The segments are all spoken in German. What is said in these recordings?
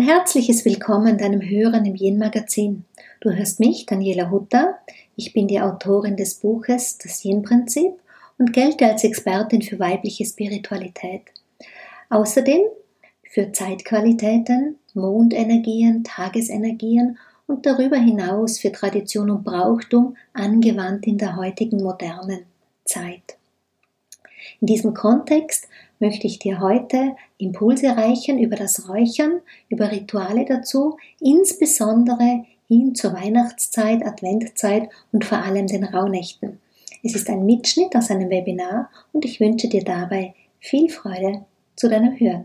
Ein herzliches Willkommen deinem Hören im Yin-Magazin. Du hörst mich, Daniela Hutter. Ich bin die Autorin des Buches Das Yin-Prinzip und gelte als Expertin für weibliche Spiritualität. Außerdem für Zeitqualitäten, Mondenergien, Tagesenergien und darüber hinaus für Tradition und Brauchtum angewandt in der heutigen modernen Zeit. In diesem Kontext möchte ich dir heute Impulse reichen über das Räuchern, über Rituale dazu, insbesondere hin zur Weihnachtszeit, Adventzeit und vor allem den Rauhnächten. Es ist ein Mitschnitt aus einem Webinar und ich wünsche dir dabei viel Freude zu deinem Hören.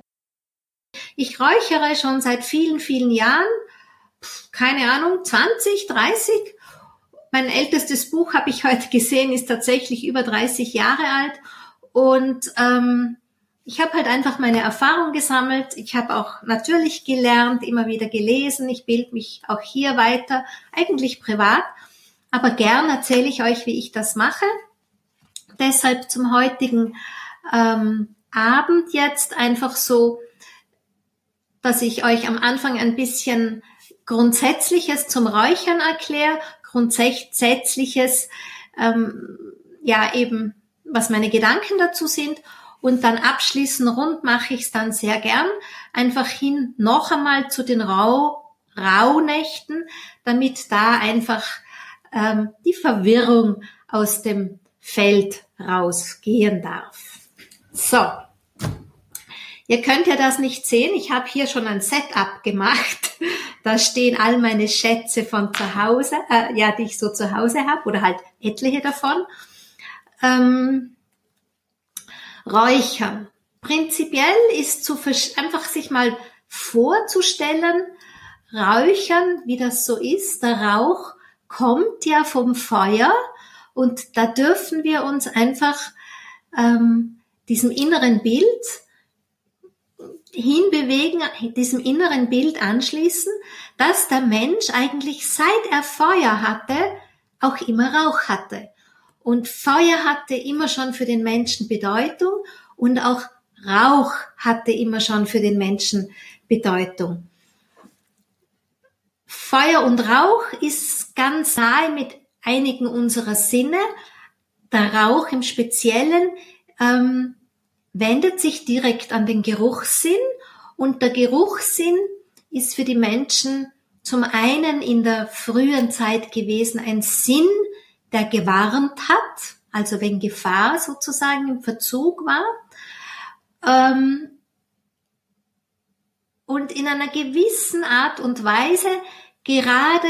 Ich räuchere schon seit vielen, vielen Jahren, keine Ahnung, 20, 30. Mein ältestes Buch habe ich heute gesehen, ist tatsächlich über 30 Jahre alt und ähm, ich habe halt einfach meine Erfahrung gesammelt. Ich habe auch natürlich gelernt, immer wieder gelesen. Ich bilde mich auch hier weiter, eigentlich privat. Aber gern erzähle ich euch, wie ich das mache. Deshalb zum heutigen ähm, Abend jetzt einfach so, dass ich euch am Anfang ein bisschen Grundsätzliches zum Räuchern erkläre, Grundsätzliches, ähm, ja eben, was meine Gedanken dazu sind und dann abschließen rund mache ich es dann sehr gern. Einfach hin noch einmal zu den Rau Rauhnächten, damit da einfach ähm, die Verwirrung aus dem Feld rausgehen darf. So, ihr könnt ja das nicht sehen. Ich habe hier schon ein Setup gemacht. Da stehen all meine Schätze von zu Hause, äh, ja, die ich so zu Hause habe oder halt etliche davon. Ähm, Räuchern. Prinzipiell ist zu einfach sich mal vorzustellen, Räuchern, wie das so ist. Der Rauch kommt ja vom Feuer und da dürfen wir uns einfach ähm, diesem inneren Bild hinbewegen, diesem inneren Bild anschließen, dass der Mensch eigentlich seit er Feuer hatte, auch immer Rauch hatte. Und Feuer hatte immer schon für den Menschen Bedeutung und auch Rauch hatte immer schon für den Menschen Bedeutung. Feuer und Rauch ist ganz nahe mit einigen unserer Sinne. Der Rauch im Speziellen ähm, wendet sich direkt an den Geruchssinn und der Geruchssinn ist für die Menschen zum einen in der frühen Zeit gewesen ein Sinn, der gewarnt hat, also wenn Gefahr sozusagen im Verzug war. Ähm, und in einer gewissen Art und Weise, gerade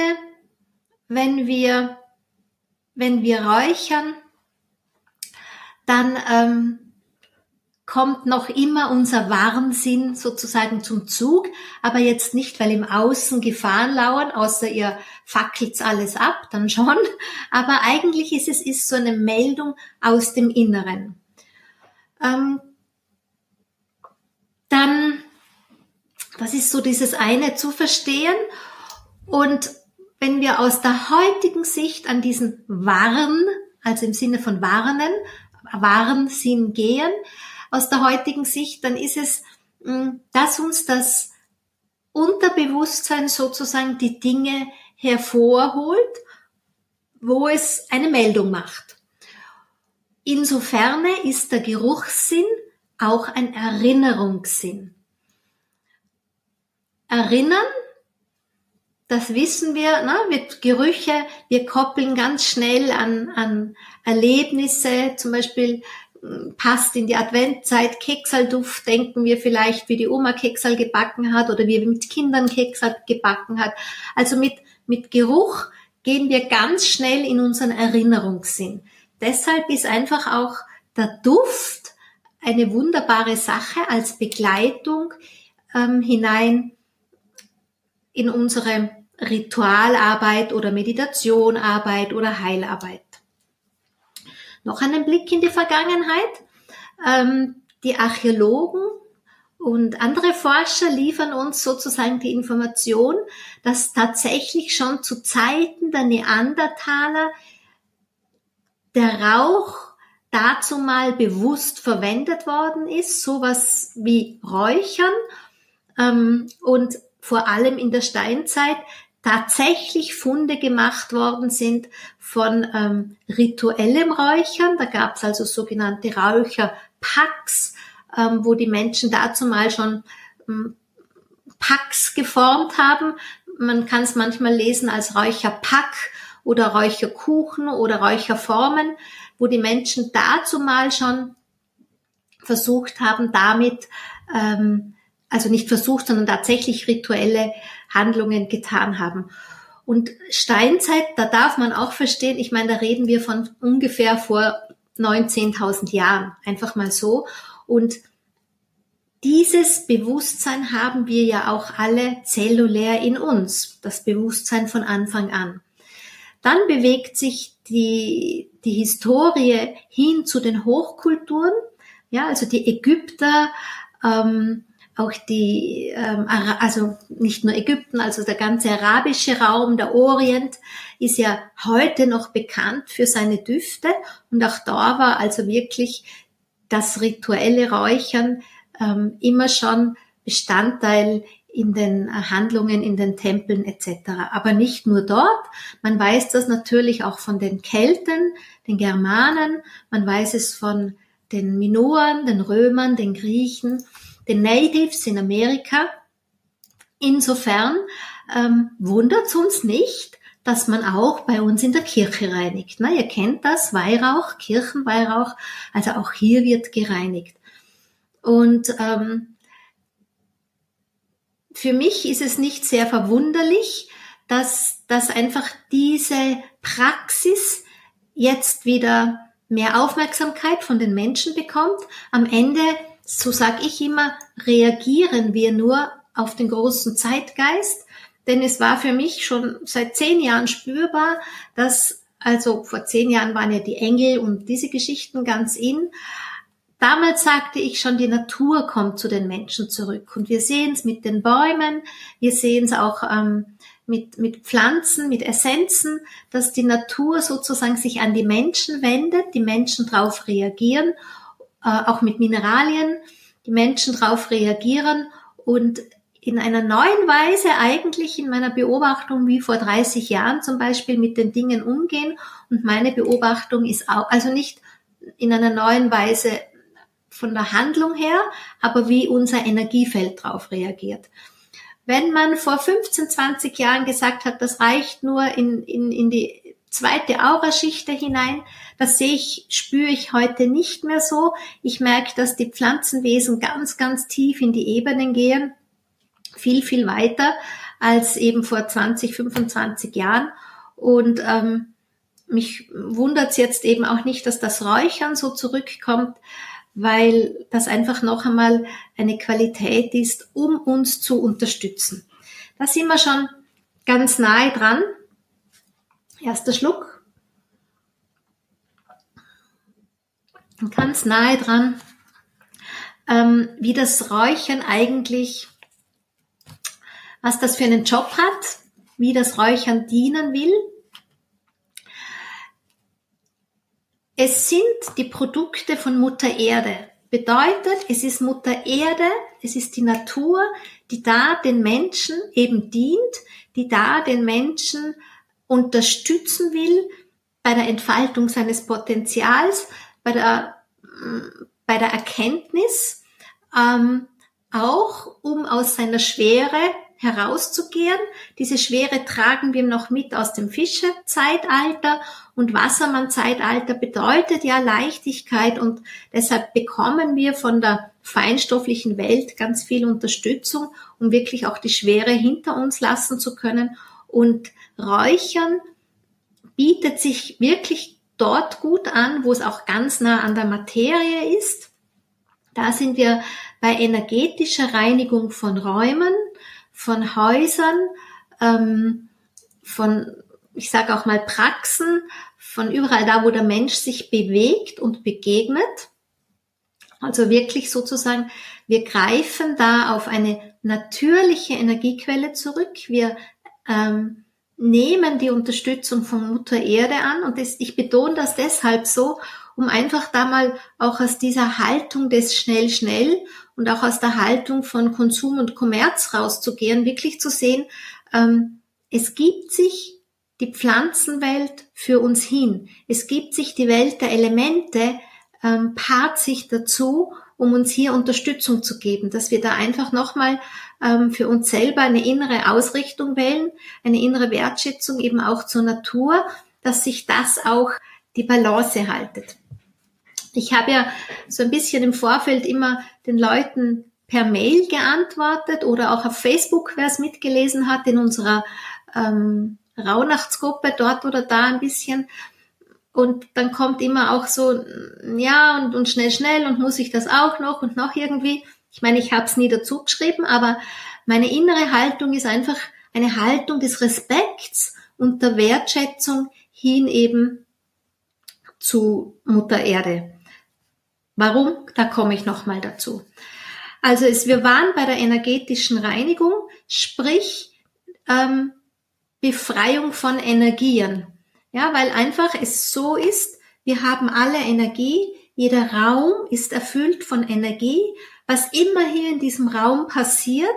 wenn wir, wenn wir räuchern, dann ähm, kommt noch immer unser Warnsinn sozusagen zum Zug, aber jetzt nicht, weil im Außen Gefahren lauern, außer ihr fackelt's alles ab, dann schon. Aber eigentlich ist es ist so eine Meldung aus dem Inneren. Ähm, dann, das ist so dieses eine zu verstehen. Und wenn wir aus der heutigen Sicht an diesen Warn, also im Sinne von warnen, Warnsinn gehen, aus der heutigen Sicht, dann ist es, mm, dass uns das Unterbewusstsein sozusagen die Dinge hervorholt, wo es eine Meldung macht. Insofern ist der Geruchssinn auch ein Erinnerungssinn. Erinnern, das wissen wir, ne, mit Gerüche, wir koppeln ganz schnell an, an Erlebnisse, zum Beispiel passt in die Adventzeit, Keksalduft, denken wir vielleicht, wie die Oma Keksal gebacken hat oder wie wir mit Kindern Keksal gebacken hat. Also mit, mit Geruch gehen wir ganz schnell in unseren Erinnerungssinn. Deshalb ist einfach auch der Duft eine wunderbare Sache als Begleitung ähm, hinein in unsere Ritualarbeit oder Meditationarbeit oder Heilarbeit. Noch einen Blick in die Vergangenheit. Ähm, die Archäologen und andere Forscher liefern uns sozusagen die Information, dass tatsächlich schon zu Zeiten der Neandertaler der Rauch dazu mal bewusst verwendet worden ist, sowas wie Räuchern. Ähm, und vor allem in der Steinzeit tatsächlich Funde gemacht worden sind von ähm, rituellem Räuchern. Da gab es also sogenannte Räucherpacks, ähm, wo die Menschen dazu mal schon ähm, Packs geformt haben. Man kann es manchmal lesen als Räucherpack oder Räucherkuchen oder Räucherformen, wo die Menschen dazu mal schon versucht haben, damit ähm, also nicht versucht, sondern tatsächlich rituelle Handlungen getan haben. Und Steinzeit, da darf man auch verstehen, ich meine, da reden wir von ungefähr vor 19.000 Jahren, einfach mal so. Und dieses Bewusstsein haben wir ja auch alle zellulär in uns, das Bewusstsein von Anfang an. Dann bewegt sich die, die Historie hin zu den Hochkulturen, ja, also die Ägypter, ähm, auch die, ähm, also nicht nur Ägypten, also der ganze arabische Raum, der Orient ist ja heute noch bekannt für seine Düfte und auch da war also wirklich das rituelle Räuchern ähm, immer schon Bestandteil in den Handlungen, in den Tempeln etc. Aber nicht nur dort. Man weiß das natürlich auch von den Kelten, den Germanen, man weiß es von den Minoren, den Römern, den Griechen den Natives in Amerika. Insofern ähm, wundert es uns nicht, dass man auch bei uns in der Kirche reinigt. Na, ihr kennt das, Weihrauch, Kirchenweihrauch, also auch hier wird gereinigt. Und ähm, für mich ist es nicht sehr verwunderlich, dass, dass einfach diese Praxis jetzt wieder mehr Aufmerksamkeit von den Menschen bekommt. Am Ende so sage ich immer, reagieren wir nur auf den großen Zeitgeist, denn es war für mich schon seit zehn Jahren spürbar, dass, also vor zehn Jahren waren ja die Engel und diese Geschichten ganz in. Damals sagte ich schon, die Natur kommt zu den Menschen zurück. Und wir sehen es mit den Bäumen, wir sehen es auch ähm, mit, mit Pflanzen, mit Essenzen, dass die Natur sozusagen sich an die Menschen wendet, die Menschen darauf reagieren auch mit Mineralien, die Menschen darauf reagieren und in einer neuen Weise eigentlich in meiner Beobachtung wie vor 30 Jahren zum Beispiel mit den Dingen umgehen. Und meine Beobachtung ist auch, also nicht in einer neuen Weise von der Handlung her, aber wie unser Energiefeld darauf reagiert. Wenn man vor 15, 20 Jahren gesagt hat, das reicht nur in, in, in die zweite Auraschicht hinein, das sehe ich, spüre ich heute nicht mehr so. Ich merke, dass die Pflanzenwesen ganz, ganz tief in die Ebenen gehen. Viel, viel weiter als eben vor 20, 25 Jahren. Und ähm, mich wundert es jetzt eben auch nicht, dass das Räuchern so zurückkommt, weil das einfach noch einmal eine Qualität ist, um uns zu unterstützen. Da sind wir schon ganz nahe dran. Erster Schluck. ganz nahe dran, ähm, wie das Räuchern eigentlich, was das für einen Job hat, wie das Räuchern dienen will. Es sind die Produkte von Mutter Erde. Bedeutet, es ist Mutter Erde, es ist die Natur, die da den Menschen eben dient, die da den Menschen unterstützen will bei der Entfaltung seines Potenzials, bei der, bei der Erkenntnis, ähm, auch um aus seiner Schwere herauszugehen. Diese Schwere tragen wir noch mit aus dem Fischezeitalter und Wassermann-Zeitalter bedeutet ja Leichtigkeit und deshalb bekommen wir von der feinstofflichen Welt ganz viel Unterstützung, um wirklich auch die Schwere hinter uns lassen zu können. Und Räuchern bietet sich wirklich dort gut an, wo es auch ganz nah an der Materie ist. Da sind wir bei energetischer Reinigung von Räumen, von Häusern, ähm, von, ich sage auch mal Praxen, von überall da, wo der Mensch sich bewegt und begegnet. Also wirklich sozusagen, wir greifen da auf eine natürliche Energiequelle zurück. Wir ähm, nehmen die Unterstützung von Mutter Erde an und das, ich betone das deshalb so, um einfach da mal auch aus dieser Haltung des schnell, schnell und auch aus der Haltung von Konsum und Kommerz rauszugehen, wirklich zu sehen, ähm, es gibt sich die Pflanzenwelt für uns hin. Es gibt sich die Welt der Elemente, ähm, paart sich dazu, um uns hier Unterstützung zu geben, dass wir da einfach nochmal ähm, für uns selber eine innere Ausrichtung wählen, eine innere Wertschätzung eben auch zur Natur, dass sich das auch die Balance haltet. Ich habe ja so ein bisschen im Vorfeld immer den Leuten per Mail geantwortet oder auch auf Facebook, wer es mitgelesen hat, in unserer ähm, Rauhnachtsgruppe dort oder da ein bisschen. Und dann kommt immer auch so, ja, und, und schnell, schnell und muss ich das auch noch und noch irgendwie. Ich meine, ich habe es nie dazu geschrieben, aber meine innere Haltung ist einfach eine Haltung des Respekts und der Wertschätzung hin eben zu Mutter Erde. Warum? Da komme ich nochmal dazu. Also es, wir waren bei der energetischen Reinigung, sprich ähm, Befreiung von Energien. Ja, weil einfach es so ist, wir haben alle Energie, jeder Raum ist erfüllt von Energie. Was immer hier in diesem Raum passiert,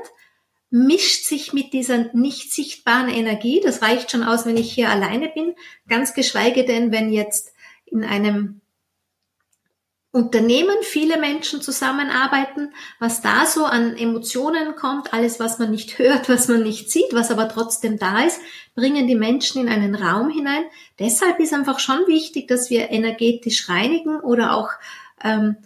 mischt sich mit dieser nicht sichtbaren Energie. Das reicht schon aus, wenn ich hier alleine bin. Ganz geschweige denn, wenn jetzt in einem Unternehmen viele Menschen zusammenarbeiten, was da so an Emotionen kommt, alles, was man nicht hört, was man nicht sieht, was aber trotzdem da ist, bringen die Menschen in einen Raum hinein. Deshalb ist einfach schon wichtig, dass wir energetisch reinigen oder auch ähm,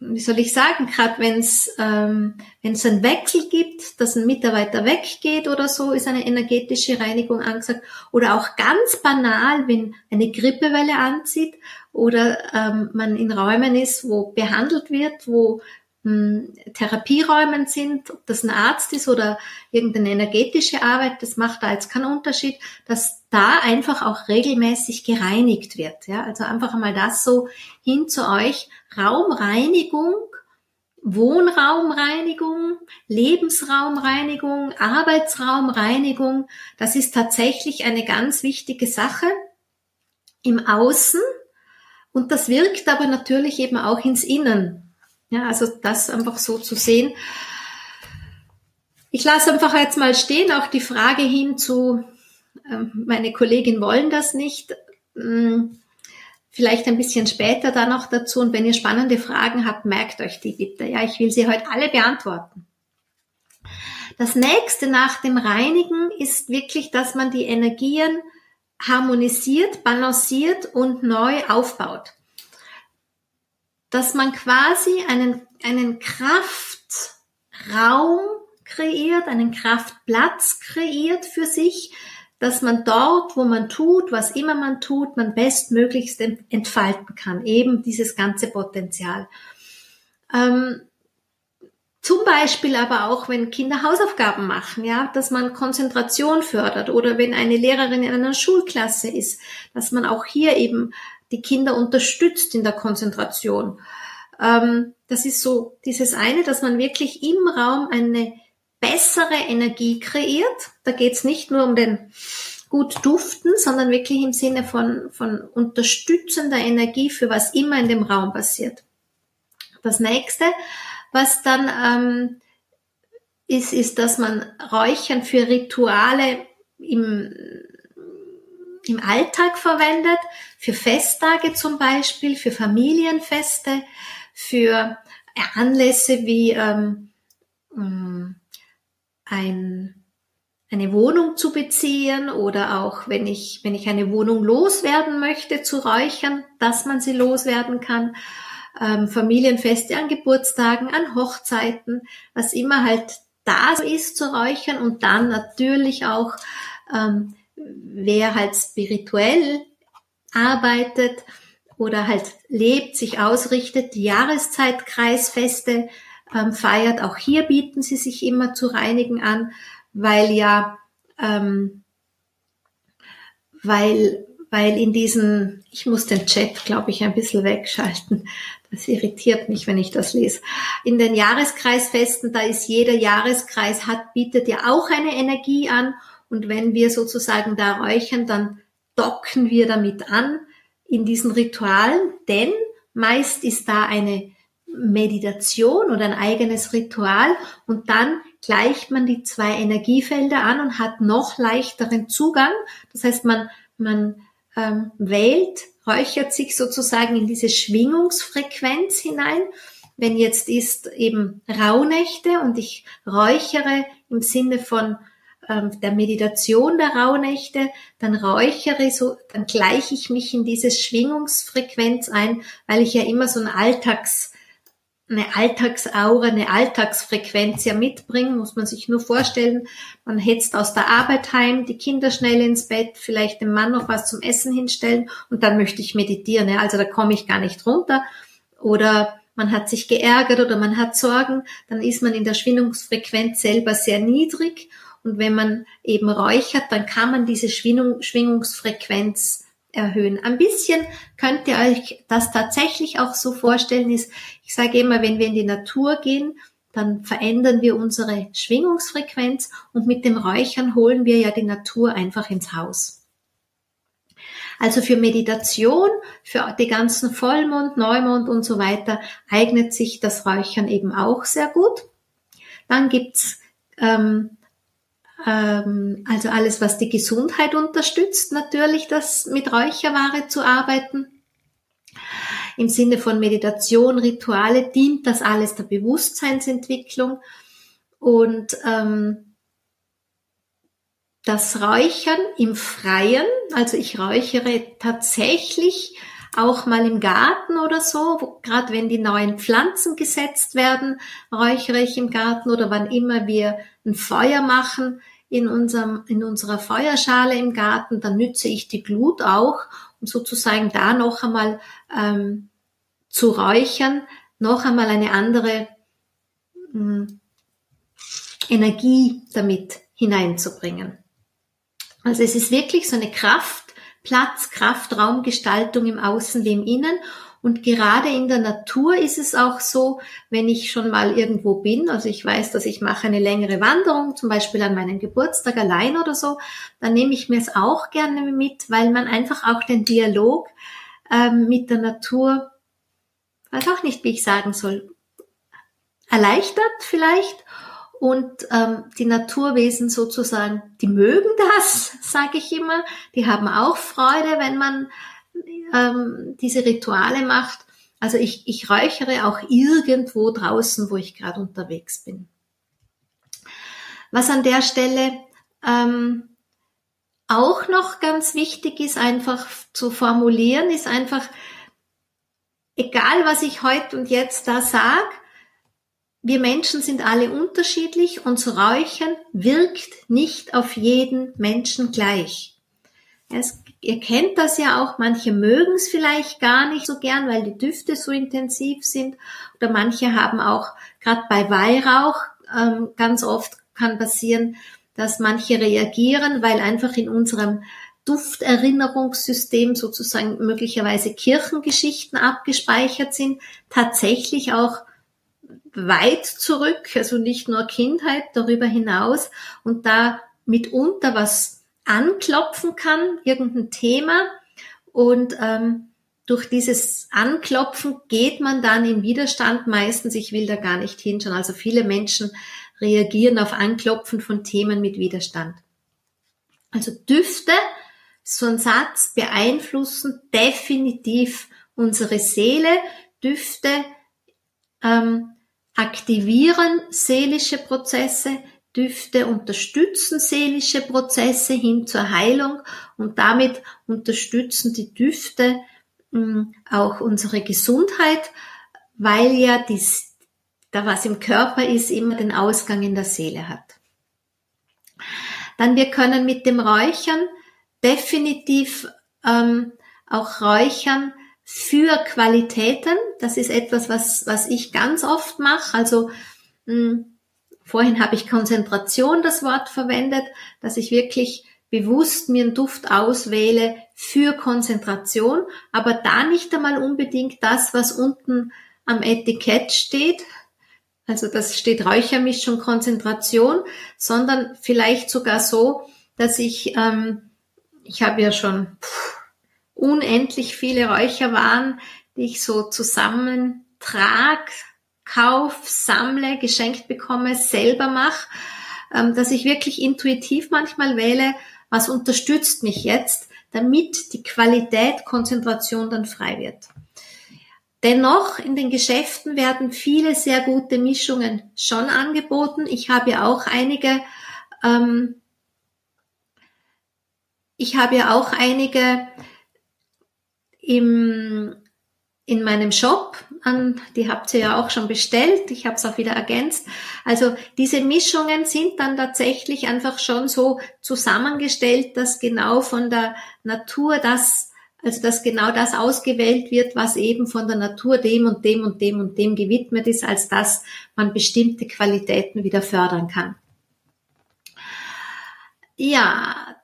wie soll ich sagen, gerade wenn es ähm, wenn es einen Wechsel gibt, dass ein Mitarbeiter weggeht oder so, ist eine energetische Reinigung angesagt. Oder auch ganz banal, wenn eine Grippewelle anzieht oder ähm, man in Räumen ist, wo behandelt wird, wo Therapieräumen sind, ob das ein Arzt ist oder irgendeine energetische Arbeit, das macht da jetzt keinen Unterschied, dass da einfach auch regelmäßig gereinigt wird. Ja? Also einfach einmal das so hin zu euch. Raumreinigung, Wohnraumreinigung, Lebensraumreinigung, Arbeitsraumreinigung, das ist tatsächlich eine ganz wichtige Sache im Außen und das wirkt aber natürlich eben auch ins Innen. Ja, also das einfach so zu sehen. Ich lasse einfach jetzt mal stehen, auch die Frage hin zu, ähm, meine Kollegin wollen das nicht. Ähm, vielleicht ein bisschen später da noch dazu. Und wenn ihr spannende Fragen habt, merkt euch die bitte. Ja, ich will sie heute alle beantworten. Das nächste nach dem Reinigen ist wirklich, dass man die Energien harmonisiert, balanciert und neu aufbaut dass man quasi einen, einen Kraftraum kreiert, einen Kraftplatz kreiert für sich, dass man dort, wo man tut, was immer man tut, man bestmöglichst entfalten kann, eben dieses ganze Potenzial. Ähm, zum Beispiel aber auch, wenn Kinder Hausaufgaben machen, ja, dass man Konzentration fördert oder wenn eine Lehrerin in einer Schulklasse ist, dass man auch hier eben die Kinder unterstützt in der Konzentration. Ähm, das ist so dieses eine, dass man wirklich im Raum eine bessere Energie kreiert. Da geht es nicht nur um den gut duften, sondern wirklich im Sinne von, von unterstützender Energie für was immer in dem Raum passiert. Das nächste, was dann ähm, ist, ist, dass man Räuchern für Rituale im im Alltag verwendet, für Festtage zum Beispiel, für Familienfeste, für Anlässe wie ähm, mm, ein, eine Wohnung zu beziehen oder auch wenn ich, wenn ich eine Wohnung loswerden möchte, zu räuchern, dass man sie loswerden kann. Ähm, Familienfeste an Geburtstagen, an Hochzeiten, was immer halt da ist zu räuchern und dann natürlich auch ähm, wer halt spirituell arbeitet oder halt lebt, sich ausrichtet, die Jahreszeitkreisfeste ähm, feiert. Auch hier bieten sie sich immer zu reinigen an, weil ja, ähm, weil, weil in diesen, ich muss den Chat, glaube ich, ein bisschen wegschalten. Das irritiert mich, wenn ich das lese. In den Jahreskreisfesten, da ist jeder Jahreskreis hat, bietet ja auch eine Energie an und wenn wir sozusagen da räuchern, dann docken wir damit an in diesen Ritualen, denn meist ist da eine Meditation oder ein eigenes Ritual und dann gleicht man die zwei Energiefelder an und hat noch leichteren Zugang. Das heißt, man, man ähm, wählt, räuchert sich sozusagen in diese Schwingungsfrequenz hinein. Wenn jetzt ist eben Rauhnächte und ich räuchere im Sinne von der Meditation der Rauhnächte, dann räuchere so, dann gleiche ich mich in diese Schwingungsfrequenz ein, weil ich ja immer so ein Alltags eine Alltagsaura, eine Alltagsfrequenz ja mitbringen, muss man sich nur vorstellen. Man hetzt aus der Arbeit heim, die Kinder schnell ins Bett, vielleicht dem Mann noch was zum Essen hinstellen und dann möchte ich meditieren. Also da komme ich gar nicht runter. Oder man hat sich geärgert oder man hat Sorgen, dann ist man in der Schwingungsfrequenz selber sehr niedrig. Und wenn man eben räuchert, dann kann man diese Schwingung, Schwingungsfrequenz erhöhen. Ein bisschen könnt ihr euch das tatsächlich auch so vorstellen, ist, ich sage immer, wenn wir in die Natur gehen, dann verändern wir unsere Schwingungsfrequenz und mit dem Räuchern holen wir ja die Natur einfach ins Haus. Also für Meditation, für die ganzen Vollmond, Neumond und so weiter eignet sich das Räuchern eben auch sehr gut. Dann gibt's ähm, ähm, also alles, was die Gesundheit unterstützt, natürlich das mit Räucherware zu arbeiten. Im Sinne von Meditation, Rituale dient das alles der Bewusstseinsentwicklung und ähm, das Räuchern im Freien, also ich räuchere tatsächlich auch mal im Garten oder so, gerade wenn die neuen Pflanzen gesetzt werden, räuchere ich im Garten oder wann immer wir ein Feuer machen in unserem, in unserer Feuerschale im Garten, dann nütze ich die Glut auch, um sozusagen da noch einmal ähm, zu räuchern, noch einmal eine andere mh, hm, Energie damit hineinzubringen. Also es ist wirklich so eine Kraft, Platz, Kraft, Raumgestaltung im Außen wie im Innen. Und gerade in der Natur ist es auch so, wenn ich schon mal irgendwo bin, also ich weiß, dass ich mache eine längere Wanderung, zum Beispiel an meinem Geburtstag allein oder so, dann nehme ich mir es auch gerne mit, weil man einfach auch den Dialog ähm, mit der Natur, weiß auch nicht, wie ich sagen soll, erleichtert vielleicht und ähm, die Naturwesen sozusagen, die mögen das, sage ich immer. Die haben auch Freude, wenn man ähm, diese Rituale macht. Also ich, ich räuchere auch irgendwo draußen, wo ich gerade unterwegs bin. Was an der Stelle ähm, auch noch ganz wichtig ist, einfach zu formulieren, ist einfach, egal was ich heute und jetzt da sag, wir Menschen sind alle unterschiedlich und zu räuchern wirkt nicht auf jeden Menschen gleich. Es Ihr kennt das ja auch, manche mögen es vielleicht gar nicht so gern, weil die Düfte so intensiv sind. Oder manche haben auch, gerade bei Weihrauch, ähm, ganz oft kann passieren, dass manche reagieren, weil einfach in unserem Dufterinnerungssystem sozusagen möglicherweise Kirchengeschichten abgespeichert sind, tatsächlich auch weit zurück, also nicht nur Kindheit, darüber hinaus und da mitunter was anklopfen kann, irgendein Thema. Und ähm, durch dieses Anklopfen geht man dann in Widerstand meistens. Ich will da gar nicht hinschauen. Also viele Menschen reagieren auf Anklopfen von Themen mit Widerstand. Also Düfte, so ein Satz, beeinflussen definitiv unsere Seele. Düfte ähm, aktivieren seelische Prozesse, Düfte unterstützen seelische Prozesse hin zur Heilung und damit unterstützen die Düfte hm, auch unsere Gesundheit, weil ja dies, da was im Körper ist, immer den Ausgang in der Seele hat. Dann wir können mit dem Räuchern definitiv ähm, auch räuchern für Qualitäten. Das ist etwas, was, was ich ganz oft mache. Also mh, hm, Vorhin habe ich Konzentration das Wort verwendet, dass ich wirklich bewusst mir einen Duft auswähle für Konzentration, aber da nicht einmal unbedingt das, was unten am Etikett steht, also das steht Räuchermischung Konzentration, sondern vielleicht sogar so, dass ich, ähm, ich habe ja schon pff, unendlich viele Räucherwaren, die ich so zusammen trag, kauf, sammle, geschenkt bekomme, selber mache, ähm, dass ich wirklich intuitiv manchmal wähle, was unterstützt mich jetzt, damit die Qualität, Konzentration dann frei wird. Dennoch, in den Geschäften werden viele sehr gute Mischungen schon angeboten. Ich habe ja auch einige, ähm, ich habe ja auch einige im, in meinem Shop, an, die habt ihr ja auch schon bestellt, ich habe es auch wieder ergänzt. Also diese Mischungen sind dann tatsächlich einfach schon so zusammengestellt, dass genau von der Natur das also dass genau das ausgewählt wird, was eben von der Natur dem und dem und dem und dem gewidmet ist, als dass man bestimmte Qualitäten wieder fördern kann. Ja,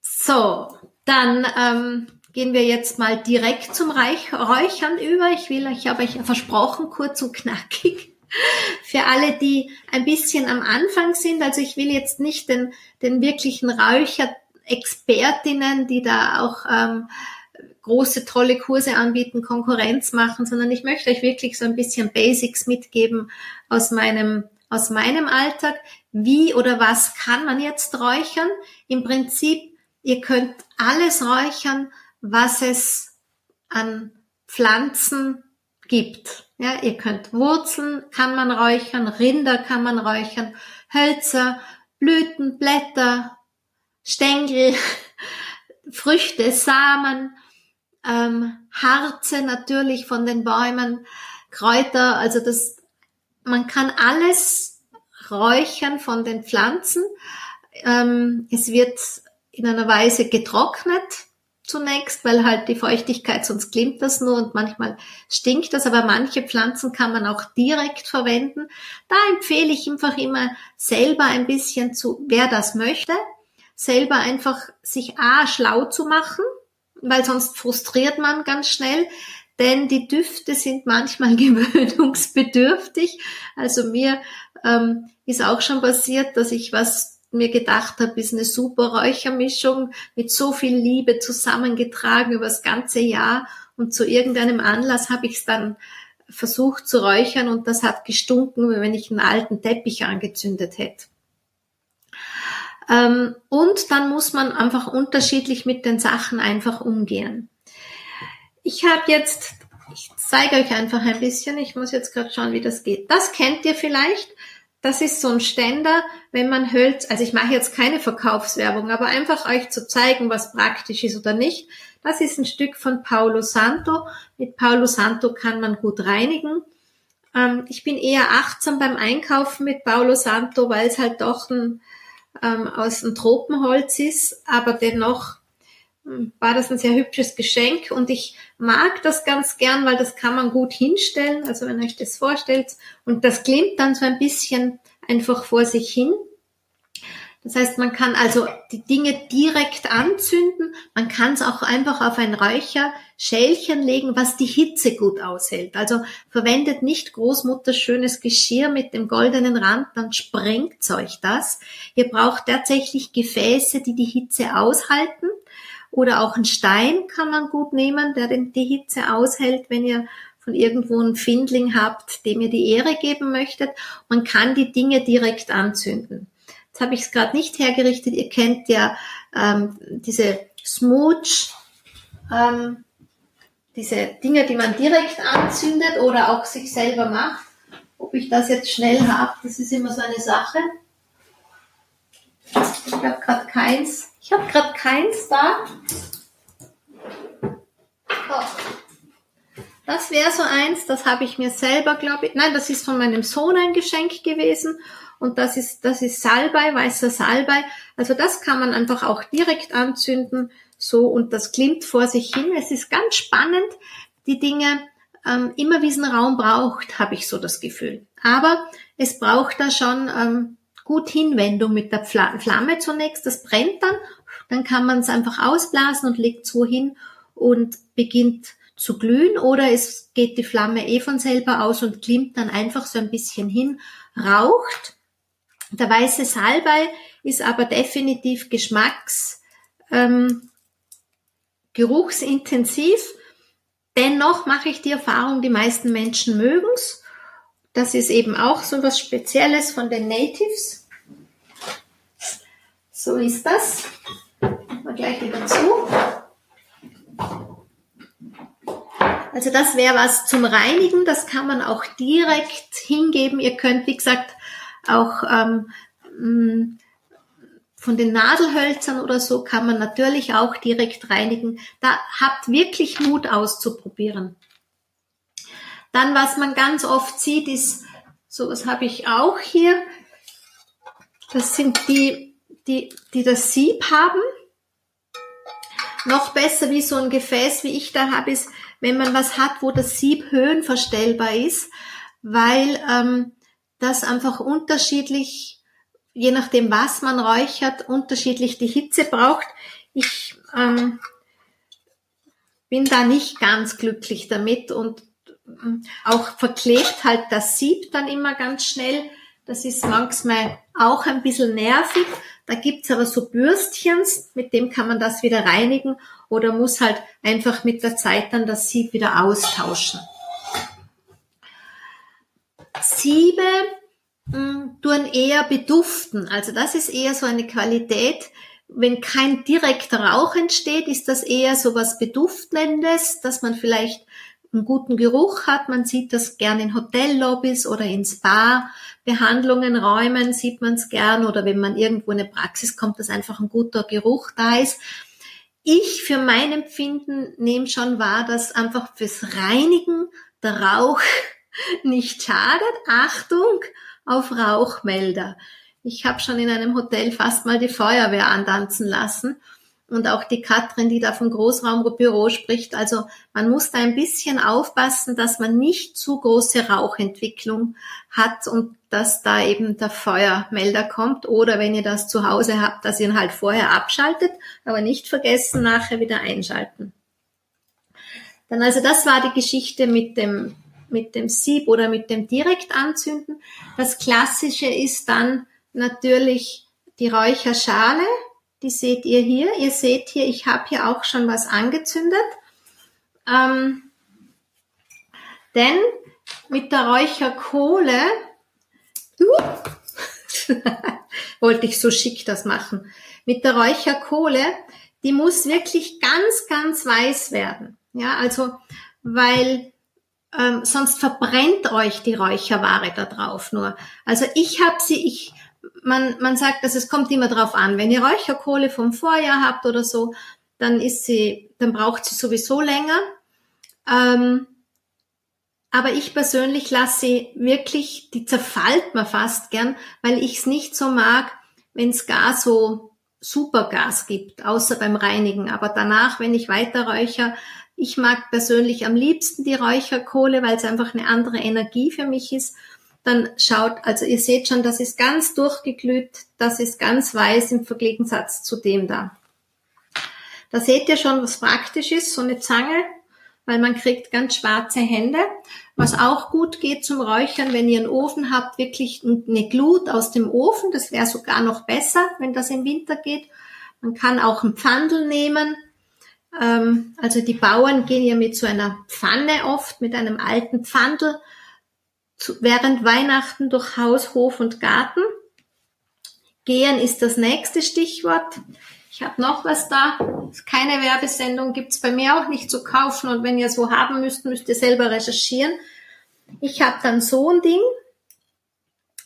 so, dann ähm, gehen wir jetzt mal direkt zum Reich Räuchern über. Ich will, ich habe euch versprochen, kurz und knackig. Für alle, die ein bisschen am Anfang sind, also ich will jetzt nicht den, den wirklichen Räucher-Expertinnen, die da auch ähm, große, tolle Kurse anbieten, Konkurrenz machen, sondern ich möchte euch wirklich so ein bisschen Basics mitgeben aus meinem, aus meinem Alltag. Wie oder was kann man jetzt räuchern? Im Prinzip, ihr könnt alles räuchern, was es an Pflanzen gibt. Ja, ihr könnt Wurzeln kann man räuchern, Rinder kann man räuchern, Hölzer, Blüten, Blätter, Stängel, Früchte, Samen, ähm, Harze natürlich von den Bäumen, Kräuter, also das, man kann alles räuchern von den Pflanzen. Ähm, es wird in einer Weise getrocknet zunächst, weil halt die Feuchtigkeit, sonst klimmt das nur und manchmal stinkt das, aber manche Pflanzen kann man auch direkt verwenden. Da empfehle ich einfach immer selber ein bisschen zu, wer das möchte, selber einfach sich A schlau zu machen, weil sonst frustriert man ganz schnell, denn die Düfte sind manchmal gewöhnungsbedürftig. Also mir ähm, ist auch schon passiert, dass ich was mir gedacht habe, ist eine super Räuchermischung mit so viel Liebe zusammengetragen über das ganze Jahr und zu irgendeinem Anlass habe ich es dann versucht zu räuchern und das hat gestunken, wie wenn ich einen alten Teppich angezündet hätte. Ähm, und dann muss man einfach unterschiedlich mit den Sachen einfach umgehen. Ich habe jetzt, ich zeige euch einfach ein bisschen, ich muss jetzt gerade schauen, wie das geht. Das kennt ihr vielleicht. Das ist so ein Ständer, wenn man Hölz, also ich mache jetzt keine Verkaufswerbung, aber einfach euch zu zeigen, was praktisch ist oder nicht. Das ist ein Stück von Paulo Santo. Mit Paulo Santo kann man gut reinigen. Ähm, ich bin eher achtsam beim Einkaufen mit Paulo Santo, weil es halt doch ein, ähm, aus dem Tropenholz ist, aber dennoch hm, war das ein sehr hübsches Geschenk und ich mag das ganz gern, weil das kann man gut hinstellen, also wenn euch das vorstellt und das klimmt dann so ein bisschen einfach vor sich hin das heißt, man kann also die Dinge direkt anzünden. Man kann es auch einfach auf ein Räucherschälchen legen, was die Hitze gut aushält. Also verwendet nicht Großmutters schönes Geschirr mit dem goldenen Rand, dann sprengt euch das. Ihr braucht tatsächlich Gefäße, die die Hitze aushalten. Oder auch ein Stein kann man gut nehmen, der die Hitze aushält, wenn ihr von irgendwo einen Findling habt, dem ihr die Ehre geben möchtet. Man kann die Dinge direkt anzünden. Jetzt habe ich es gerade nicht hergerichtet. Ihr kennt ja ähm, diese Smooch, ähm, diese Dinge, die man direkt anzündet oder auch sich selber macht. Ob ich das jetzt schnell habe, das ist immer so eine Sache. Ich habe gerade keins. Ich habe gerade keins da. Oh. Das wäre so eins, das habe ich mir selber, glaube ich. Nein, das ist von meinem Sohn ein Geschenk gewesen und das ist, das ist Salbei, weißer Salbei. Also das kann man einfach auch direkt anzünden, so, und das klimmt vor sich hin. Es ist ganz spannend, die Dinge, ähm, immer wie es einen Raum braucht, habe ich so das Gefühl. Aber es braucht da schon ähm, gut Hinwendung mit der Flamme zunächst. Das brennt dann, dann kann man es einfach ausblasen und legt so hin und beginnt zu glühen oder es geht die Flamme eh von selber aus und klimmt dann einfach so ein bisschen hin, raucht der weiße Salbei ist aber definitiv geschmacks, ähm, geruchsintensiv. Dennoch mache ich die Erfahrung, die meisten Menschen mögen's. Das ist eben auch so was Spezielles von den Natives. So ist das. Mal gleich wieder zu. Also das wäre was zum Reinigen. Das kann man auch direkt hingeben. Ihr könnt, wie gesagt, auch ähm, mm, von den Nadelhölzern oder so kann man natürlich auch direkt reinigen. Da habt wirklich Mut auszuprobieren. Dann, was man ganz oft sieht, ist, sowas habe ich auch hier. Das sind die, die, die das Sieb haben. Noch besser wie so ein Gefäß, wie ich da habe, ist, wenn man was hat, wo das Sieb höhenverstellbar ist, weil ähm, das einfach unterschiedlich, je nachdem was man räuchert, unterschiedlich die Hitze braucht. Ich ähm, bin da nicht ganz glücklich damit und auch verklebt halt das Sieb dann immer ganz schnell. Das ist manchmal auch ein bisschen nervig. Da gibt's aber so Bürstchens, mit dem kann man das wieder reinigen oder muss halt einfach mit der Zeit dann das Sieb wieder austauschen. Siebe mh, hm, tun eher beduften. Also das ist eher so eine Qualität. Wenn kein direkter Rauch entsteht, ist das eher so was Beduftendes, dass man vielleicht einen guten Geruch hat. Man sieht das gern in Hotellobbys oder in Spa-Behandlungen, Räumen sieht man es gern oder wenn man irgendwo in eine Praxis kommt, dass einfach ein guter Geruch da ist. Ich für mein Empfinden nehme schon wahr, dass einfach fürs Reinigen der Rauch nicht schadet. Achtung auf Rauchmelder. Ich habe schon in einem Hotel fast mal die Feuerwehr antanzen lassen und auch die Katrin, die da vom Großraumbüro spricht. Also man muss da ein bisschen aufpassen, dass man nicht zu große Rauchentwicklung hat und dass da eben der Feuermelder kommt. Oder wenn ihr das zu Hause habt, dass ihr ihn halt vorher abschaltet, aber nicht vergessen, nachher wieder einschalten. Dann also das war die Geschichte mit dem, mit dem Sieb oder mit dem Direktanzünden. Das Klassische ist dann natürlich die Räucherschale die seht ihr hier. Ihr seht hier, ich habe hier auch schon was angezündet. Ähm, denn mit der Räucherkohle, wollte ich so schick das machen, mit der Räucherkohle, die muss wirklich ganz, ganz weiß werden. Ja, also, weil ähm, sonst verbrennt euch die Räucherware da drauf nur. Also ich habe sie, ich man, man sagt, dass es kommt immer drauf an. Wenn ihr Räucherkohle vom Vorjahr habt oder so, dann ist sie, dann braucht sie sowieso länger. Ähm, aber ich persönlich lasse sie wirklich, die zerfallt mir fast gern, weil ich es nicht so mag, wenn es gar so Supergas gibt, außer beim Reinigen. Aber danach, wenn ich weiter räucher, ich mag persönlich am liebsten die Räucherkohle, weil es einfach eine andere Energie für mich ist dann schaut, also ihr seht schon, das ist ganz durchgeglüht, das ist ganz weiß im Gegensatz zu dem da. Da seht ihr schon, was praktisch ist, so eine Zange, weil man kriegt ganz schwarze Hände. Was auch gut geht zum Räuchern, wenn ihr einen Ofen habt, wirklich eine Glut aus dem Ofen, das wäre sogar noch besser, wenn das im Winter geht. Man kann auch ein Pfandel nehmen. Ähm, also die Bauern gehen ja mit so einer Pfanne oft, mit einem alten Pfandel zu, während Weihnachten durch Haus, Hof und Garten. Gehen ist das nächste Stichwort. Ich habe noch was da. Keine Werbesendung gibt's bei mir auch nicht zu kaufen und wenn ihr so haben müsst, müsst ihr selber recherchieren. Ich habe dann so ein Ding.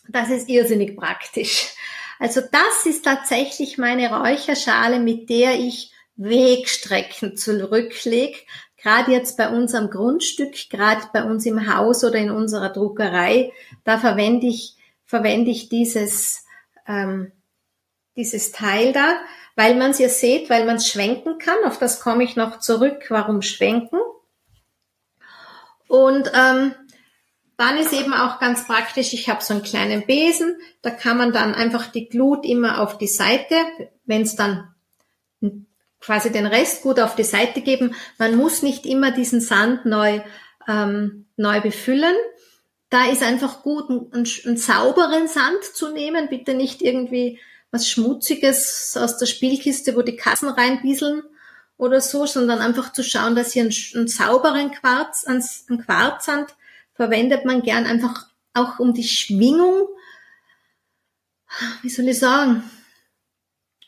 Das ist irrsinnig praktisch. Also das ist tatsächlich meine Räucherschale, mit der ich Wegstrecken zurücklege, gerade jetzt bei unserem Grundstück, gerade bei uns im Haus oder in unserer Druckerei, da verwende ich, verwende ich dieses, ähm, dieses Teil da, weil man es ja seht, weil man es schwenken kann. Auf das komme ich noch zurück. Warum schwenken? Und ähm, dann ist eben auch ganz praktisch, ich habe so einen kleinen Besen, da kann man dann einfach die Glut immer auf die Seite, wenn es dann quasi den Rest gut auf die Seite geben. Man muss nicht immer diesen Sand neu, ähm, neu befüllen. Da ist einfach gut, einen, einen sauberen Sand zu nehmen. Bitte nicht irgendwie was Schmutziges aus der Spielkiste, wo die Kassen reinbieseln oder so, sondern einfach zu schauen, dass ihr einen, einen sauberen Quarz, einen Quarzsand verwendet man gern einfach auch um die Schwingung, wie soll ich sagen,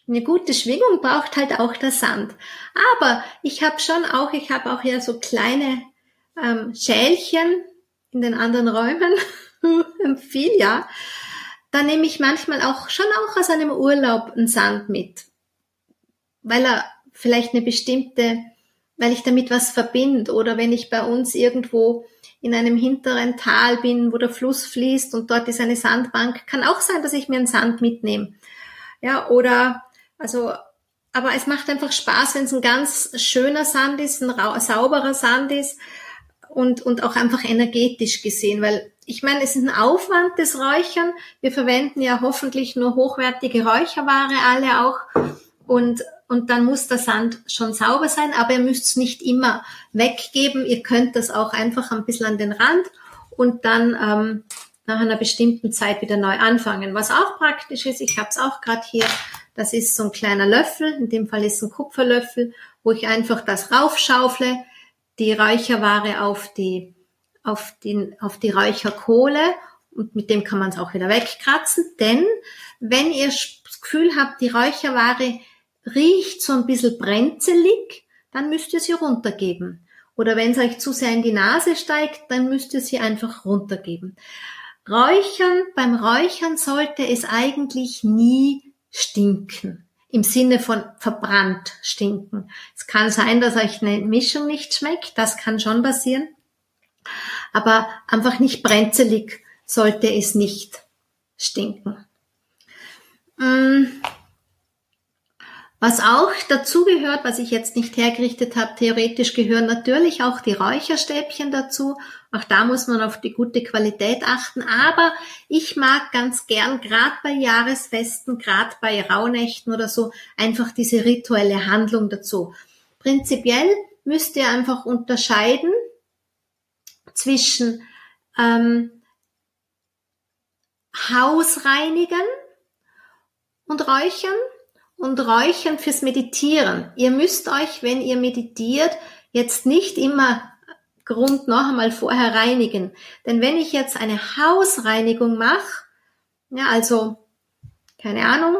eine gute Schwingung braucht halt auch der Sand. Aber ich habe schon auch, ich habe auch ja so kleine ähm, Schälchen in den anderen Räumen, viel ja. Da nehme ich manchmal auch schon auch aus einem Urlaub einen Sand mit, weil er vielleicht eine bestimmte, weil ich damit was verbinde oder wenn ich bei uns irgendwo in einem hinteren Tal bin, wo der Fluss fließt und dort ist eine Sandbank, kann auch sein, dass ich mir einen Sand mitnehme. Ja, oder also, aber es macht einfach Spaß, wenn es ein ganz schöner Sand ist, ein sauberer Sand ist und, und auch einfach energetisch gesehen, weil ich meine, es ist ein Aufwand des Räuchern. Wir verwenden ja hoffentlich nur hochwertige Räucherware alle auch und und dann muss der Sand schon sauber sein, aber ihr müsst es nicht immer weggeben. Ihr könnt das auch einfach ein bisschen an den Rand und dann ähm, nach einer bestimmten Zeit wieder neu anfangen. Was auch praktisch ist, ich habe es auch gerade hier, das ist so ein kleiner Löffel, in dem Fall ist ein Kupferlöffel, wo ich einfach das raufschaufle, die Räucherware auf die, auf die, auf die Räucherkohle und mit dem kann man es auch wieder wegkratzen, denn wenn ihr das Gefühl habt, die Räucherware riecht so ein bisschen brenzelig, dann müsst ihr sie runtergeben. Oder wenn es euch zu sehr in die Nase steigt, dann müsst ihr sie einfach runtergeben. Räuchern, beim Räuchern sollte es eigentlich nie stinken. Im Sinne von verbrannt stinken. Es kann sein, dass euch eine Mischung nicht schmeckt. Das kann schon passieren. Aber einfach nicht brenzelig sollte es nicht stinken. Mm. Was auch dazu gehört, was ich jetzt nicht hergerichtet habe, theoretisch gehören natürlich auch die Räucherstäbchen dazu. Auch da muss man auf die gute Qualität achten. Aber ich mag ganz gern, gerade bei Jahresfesten, gerade bei Rauhnächten oder so, einfach diese rituelle Handlung dazu. Prinzipiell müsst ihr einfach unterscheiden zwischen ähm, Hausreinigen und Räuchern und Räuchern fürs Meditieren. Ihr müsst euch, wenn ihr meditiert, jetzt nicht immer Grund noch einmal vorher reinigen. Denn wenn ich jetzt eine Hausreinigung mache, ja, also, keine Ahnung,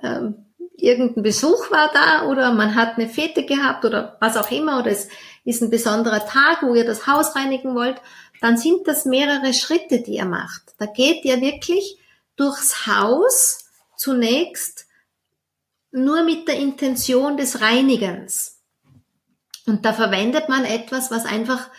ähm, irgendein Besuch war da oder man hat eine Fete gehabt oder was auch immer oder es ist ein besonderer Tag, wo ihr das Haus reinigen wollt, dann sind das mehrere Schritte, die ihr macht. Da geht ihr wirklich durchs Haus zunächst nur mit der Intention des Reinigens. Und da verwendet man etwas, was einfach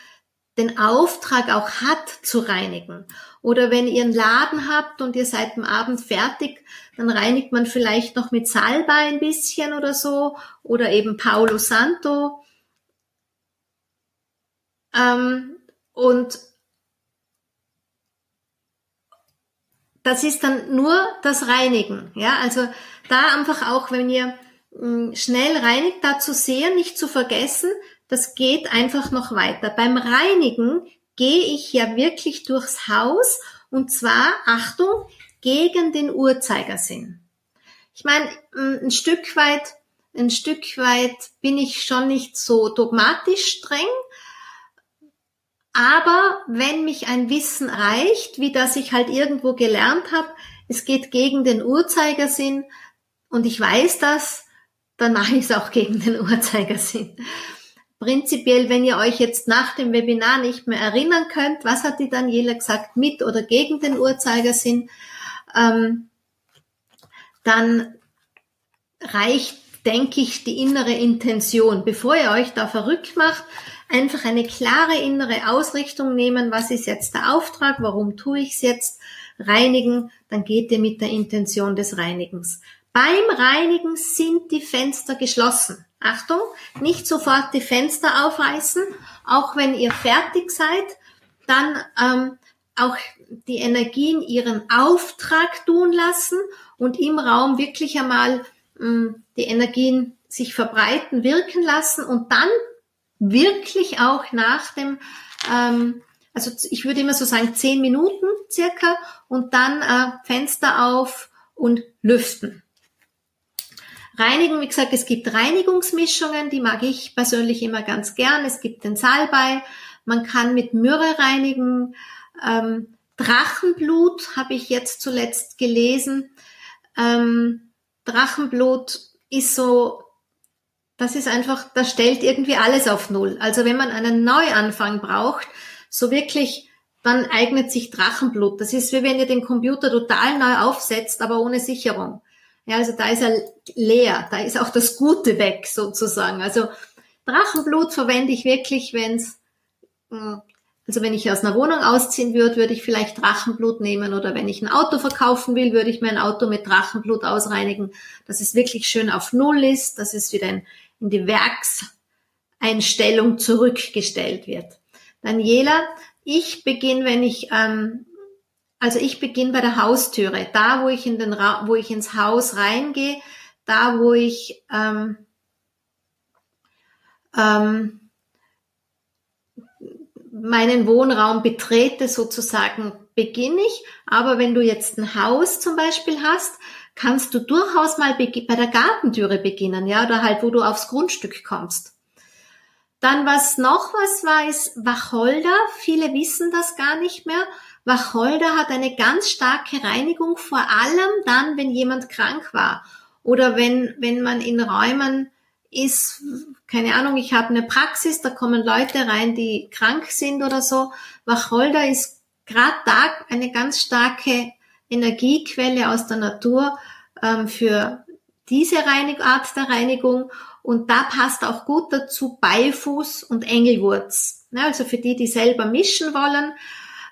den Auftrag auch hat zu reinigen. Oder wenn ihr einen Laden habt und ihr seid am Abend fertig, dann reinigt man vielleicht noch mit Salbei ein bisschen oder so oder eben Paulo Santo. Ähm, und das ist dann nur das Reinigen. Ja, also da einfach auch, wenn ihr hm, schnell reinigt, da zu sehen, nicht zu vergessen, das geht einfach noch weiter. Beim Reinigen gehe ich ja wirklich durchs Haus und zwar, Achtung, gegen den Uhrzeigersinn. Ich meine, hm, ein Stück weit, ein Stück weit bin ich schon nicht so dogmatisch streng, aber wenn mich ein Wissen reicht, wie das ich halt irgendwo gelernt habe, es geht gegen den Uhrzeigersinn und ich weiß das, dann mache ich es auch gegen den Uhrzeigersinn. Prinzipiell, wenn ihr euch jetzt nach dem Webinar nicht mehr erinnern könnt, was hat die Daniela gesagt, mit oder gegen den Uhrzeigersinn, ähm, dann reicht, denke ich, die innere Intention. Bevor ihr euch da verrückt macht, einfach eine klare innere Ausrichtung nehmen, was ist jetzt der Auftrag, warum tue ich es jetzt, reinigen, dann geht ihr mit der Intention des Reinigens. Beim Reinigen sind die Fenster geschlossen. Achtung, nicht sofort die Fenster aufreißen, auch wenn ihr fertig seid, dann ähm, auch die Energien ihren Auftrag tun lassen und im Raum wirklich einmal ähm, die Energien sich verbreiten, wirken lassen und dann wirklich auch nach dem, ähm, also ich würde immer so sagen, zehn Minuten circa und dann äh, Fenster auf und lüften. Reinigen, wie gesagt, es gibt Reinigungsmischungen, die mag ich persönlich immer ganz gern. Es gibt den Salbei, man kann mit Myrrhe reinigen. Ähm, Drachenblut habe ich jetzt zuletzt gelesen. Ähm, Drachenblut ist so, das ist einfach, das stellt irgendwie alles auf Null. Also wenn man einen Neuanfang braucht, so wirklich, dann eignet sich Drachenblut. Das ist wie wenn ihr den Computer total neu aufsetzt, aber ohne Sicherung. Ja, also da ist er leer, da ist auch das Gute weg sozusagen. Also Drachenblut verwende ich wirklich, wenn es, hm, also wenn ich aus einer Wohnung ausziehen würde, würde ich vielleicht Drachenblut nehmen oder wenn ich ein Auto verkaufen will, würde ich mein Auto mit Drachenblut ausreinigen, dass es wirklich schön auf Null ist, dass es wieder in, in die Werkseinstellung zurückgestellt wird. Daniela, ich beginne, wenn ich ähm, also ich beginne bei der Haustüre, da wo ich in den Ra wo ich ins Haus reingehe, da wo ich ähm, ähm, meinen Wohnraum betrete, sozusagen beginne ich. Aber wenn du jetzt ein Haus zum Beispiel hast, kannst du durchaus mal bei der Gartentüre beginnen, ja, oder halt, wo du aufs Grundstück kommst. Dann was noch was war, ist Wacholder. Viele wissen das gar nicht mehr. Wacholder hat eine ganz starke Reinigung, vor allem dann, wenn jemand krank war oder wenn, wenn man in Räumen ist, keine Ahnung, ich habe eine Praxis, da kommen Leute rein, die krank sind oder so. Wacholder ist gerade da eine ganz starke Energiequelle aus der Natur ähm, für diese Reinig Art der Reinigung und da passt auch gut dazu Beifuß und Engelwurz. Ja, also für die, die selber mischen wollen,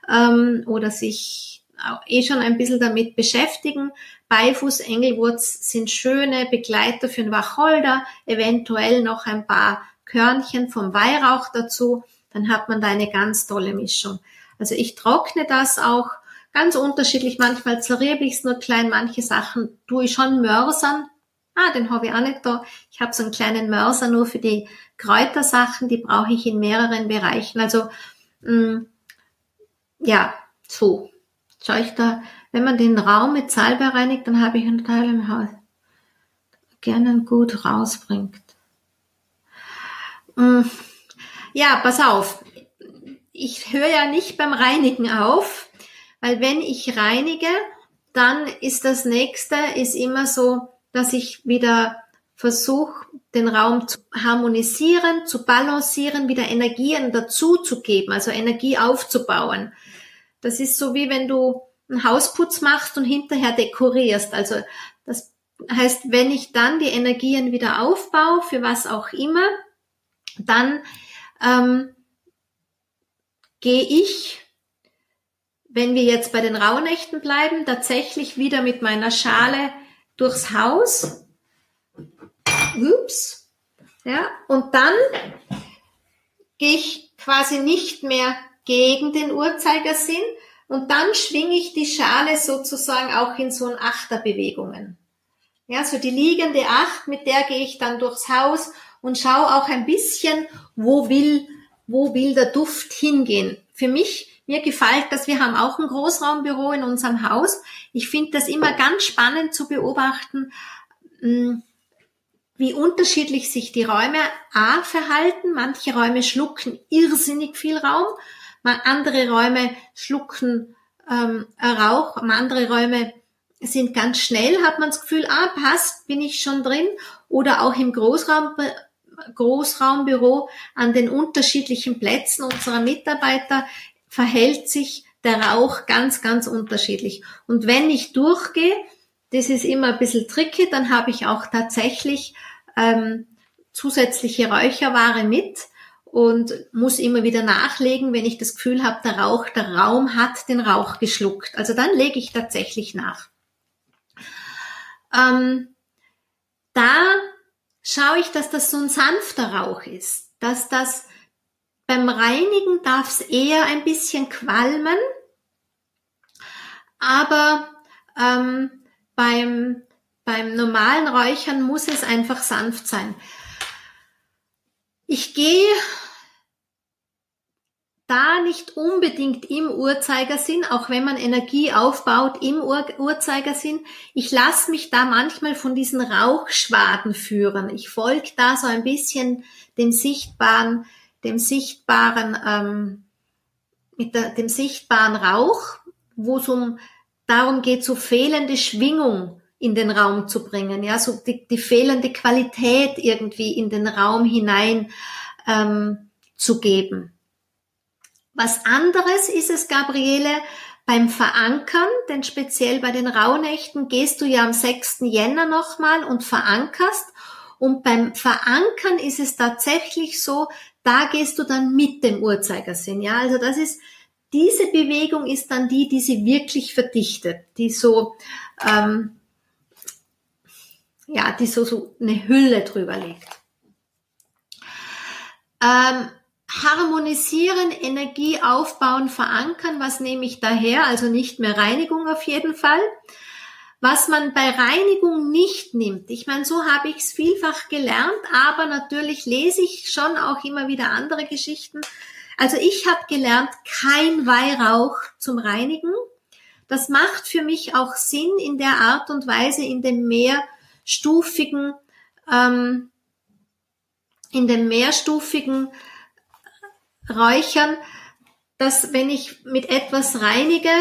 ähm, oder sich eh schon ein bisschen damit beschäftigen. Beifuß, Engelwurz sind schöne Begleiter für den Wacholder, eventuell noch ein paar Körnchen vom Weihrauch dazu, dann hat man da eine ganz tolle Mischung. Also ich trockne das auch ganz unterschiedlich, manchmal zerriebe ich es nur klein, manche Sachen tue ich schon mörsern. Ah, den habe ich auch nicht da. Ich habe so einen kleinen Mörser nur für die Kräutersachen, die brauche ich in mehreren Bereichen. Also mh, mm, ja, so. Schau ich da, wenn man den Raum mit Salbe reinigt, dann habe ich einen Teil im Haus, gerne gut rausbringt. Mm. Ja, pass auf. Ich höre ja nicht beim Reinigen auf, weil wenn ich reinige, dann ist das nächste, ist immer so, dass ich wieder versuche, den Raum zu harmonisieren, zu balancieren, wieder Energien dazu zu geben, also Energie aufzubauen. Das ist so wie wenn du einen Hausputz machst und hinterher dekorierst. Also das heißt, wenn ich dann die Energien wieder aufbaue, für was auch immer, dann ähm, gehe ich, wenn wir jetzt bei den Rauhnächten bleiben, tatsächlich wieder mit meiner Schale durchs Haus. Ups. Ja, und dann gehe ich quasi nicht mehr gegen den Uhrzeigersinn und dann schwinge ich die Schale sozusagen auch in so ein Achterbewegungen. Ja, so die liegende Acht, mit der gehe ich dann durchs Haus und schaue auch ein bisschen, wo will, wo will der Duft hingehen. Für mich, mir gefällt das, wir haben auch ein Großraumbüro in unserem Haus. Ich finde das immer ganz spannend zu beobachten, hm, wie unterschiedlich sich die Räume A verhalten. Manche Räume schlucken irrsinnig viel Raum andere Räume schlucken ähm, Rauch, andere Räume sind ganz schnell, hat man das Gefühl, ah, passt, bin ich schon drin. Oder auch im Großraum, Großraumbüro an den unterschiedlichen Plätzen unserer Mitarbeiter verhält sich der Rauch ganz, ganz unterschiedlich. Und wenn ich durchgehe, das ist immer ein bisschen tricky, dann habe ich auch tatsächlich ähm, zusätzliche Räucherware mit, und muss immer wieder nachlegen, wenn ich das Gefühl habe, der Rauch, der Raum hat den Rauch geschluckt. Also dann lege ich tatsächlich nach. Ähm, da schaue ich, dass das so ein sanfter Rauch ist, dass das beim Reinigen darf es eher ein bisschen qualmen, aber ähm, beim, beim normalen Räuchern muss es einfach sanft sein. Ich gehe da nicht unbedingt im Uhrzeigersinn, auch wenn man Energie aufbaut im Ur Uhrzeigersinn. Ich lasse mich da manchmal von diesen Rauchschwaden führen. Ich folge da so ein bisschen dem sichtbaren, dem sichtbaren, ähm, mit der, dem sichtbaren Rauch, wo es um darum geht, so fehlende Schwingung in den Raum zu bringen, ja, so die, die fehlende Qualität irgendwie in den Raum hinein ähm, zu geben. Was anderes ist es, Gabriele, beim Verankern, denn speziell bei den Rauhnächten gehst du ja am 6. Jänner nochmal und verankerst. Und beim Verankern ist es tatsächlich so, da gehst du dann mit dem Uhrzeigersinn. Ja, also das ist, diese Bewegung ist dann die, die sie wirklich verdichtet, die so, ähm, ja, die so, so eine Hülle drüber legt. Ähm, harmonisieren, Energie aufbauen, verankern, was nehme ich daher? Also nicht mehr Reinigung auf jeden Fall. Was man bei Reinigung nicht nimmt, ich meine, so habe ich es vielfach gelernt, aber natürlich lese ich schon auch immer wieder andere Geschichten. Also ich habe gelernt, kein Weihrauch zum Reinigen. Das macht für mich auch Sinn in der Art und Weise, in dem mehrstufigen, ähm, in dem mehrstufigen Räuchern, dass wenn ich mit etwas reinige,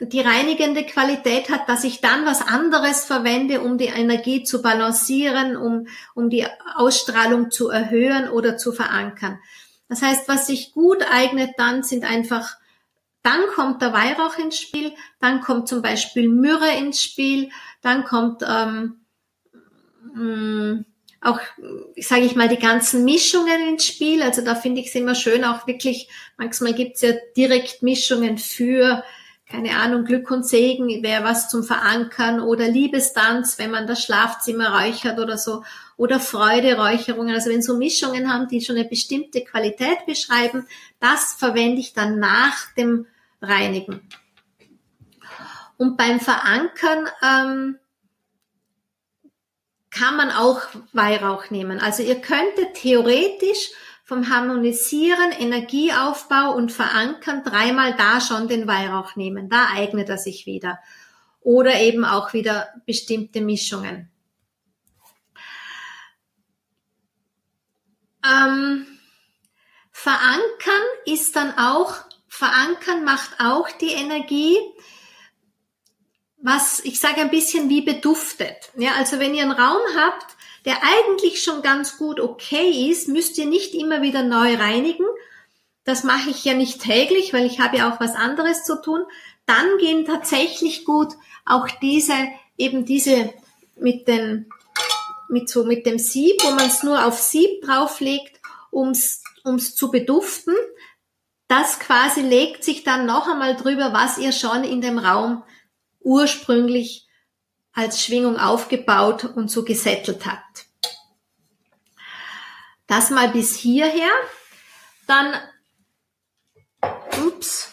die reinigende Qualität hat, dass ich dann was anderes verwende, um die Energie zu balancieren, um, um die Ausstrahlung zu erhöhen oder zu verankern. Das heißt, was sich gut eignet dann sind einfach, dann kommt der Weihrauch ins Spiel, dann kommt zum Beispiel Myrrhe ins Spiel, dann kommt ähm, mh, auch, sage ich mal, die ganzen Mischungen ins Spiel. Also da finde ich es immer schön, auch wirklich, manchmal gibt's ja direkt Mischungen für, keine Ahnung, Glück und Segen, wäre was zum Verankern oder Liebestanz, wenn man das Schlafzimmer räuchert oder so, oder Freude-Räucherungen. Also wenn so Mischungen haben, die schon eine bestimmte Qualität beschreiben, das verwende ich dann nach dem Reinigen. Und beim Verankern, ähm, kann man auch Weihrauch nehmen. Also ihr könntet theoretisch vom Harmonisieren, Energieaufbau und Verankern dreimal da schon den Weihrauch nehmen. Da eignet er sich wieder. Oder eben auch wieder bestimmte Mischungen. Ähm, verankern ist dann auch, verankern macht auch die Energie was ich sage ein bisschen wie beduftet. Ja, also wenn ihr einen Raum habt, der eigentlich schon ganz gut okay ist, müsst ihr nicht immer wieder neu reinigen. Das mache ich ja nicht täglich, weil ich habe ja auch was anderes zu tun. Dann gehen tatsächlich gut auch diese, eben diese mit den, mit so, mit dem Sieb, wo man es nur auf Sieb drauflegt, ums, ums zu beduften. Das quasi legt sich dann noch einmal drüber, was ihr schon in dem Raum ursprünglich als Schwingung aufgebaut und so gesettelt hat. Das mal bis hierher. Dann, ups,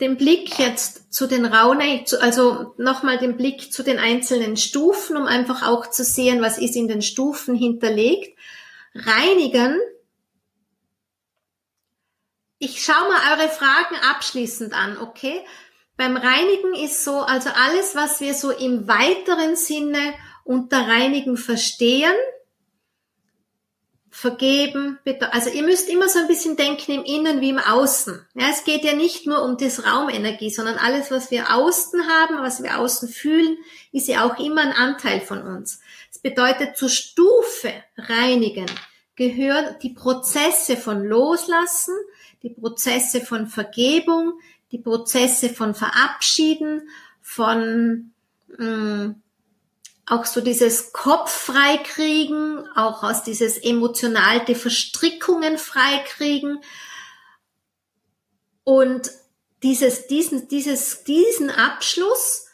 den Blick jetzt zu den Raune, also nochmal den Blick zu den einzelnen Stufen, um einfach auch zu sehen, was ist in den Stufen hinterlegt. Reinigen. Ich schaue mal eure Fragen abschließend an, okay? Beim Reinigen ist so, also alles, was wir so im weiteren Sinne unter Reinigen verstehen, vergeben, bitte. Also ihr müsst immer so ein bisschen denken im Innen wie im Außen. Ja, es geht ja nicht nur um das Raumenergie, sondern alles, was wir außen haben, was wir außen fühlen, ist ja auch immer ein Anteil von uns. Es bedeutet, zur Stufe reinigen gehören die Prozesse von Loslassen, die Prozesse von Vergebung, die Prozesse von Verabschieden, von mh, mm, auch so dieses Kopf freikriegen, auch aus dieses emotionalte Verstrickungen freikriegen und dieses, diesen, dieses, diesen Abschluss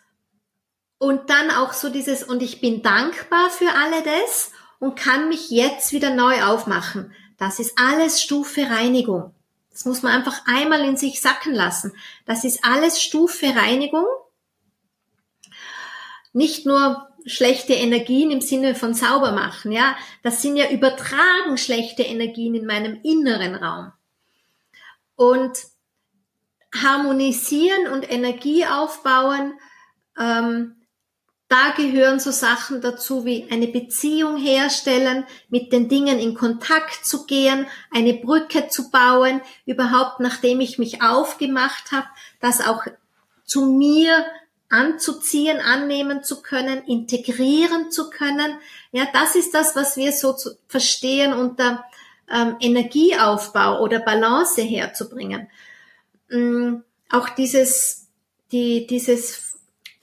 und dann auch so dieses, und ich bin dankbar für alle das und kann mich jetzt wieder neu aufmachen. Das ist alles Stufe Reinigung. Das muss man einfach einmal in sich sacken lassen. Das ist alles Stufe Reinigung. Nicht nur schlechte Energien im Sinne von sauber machen, ja. Das sind ja übertragen schlechte Energien in meinem inneren Raum. Und harmonisieren und Energie aufbauen, ähm, da gehören so Sachen dazu wie eine Beziehung herstellen, mit den Dingen in Kontakt zu gehen, eine Brücke zu bauen, überhaupt nachdem ich mich aufgemacht habe, das auch zu mir anzuziehen, annehmen zu können, integrieren zu können. Ja, das ist das, was wir so verstehen unter ähm, Energieaufbau oder Balance herzubringen. Ähm, auch dieses, die, dieses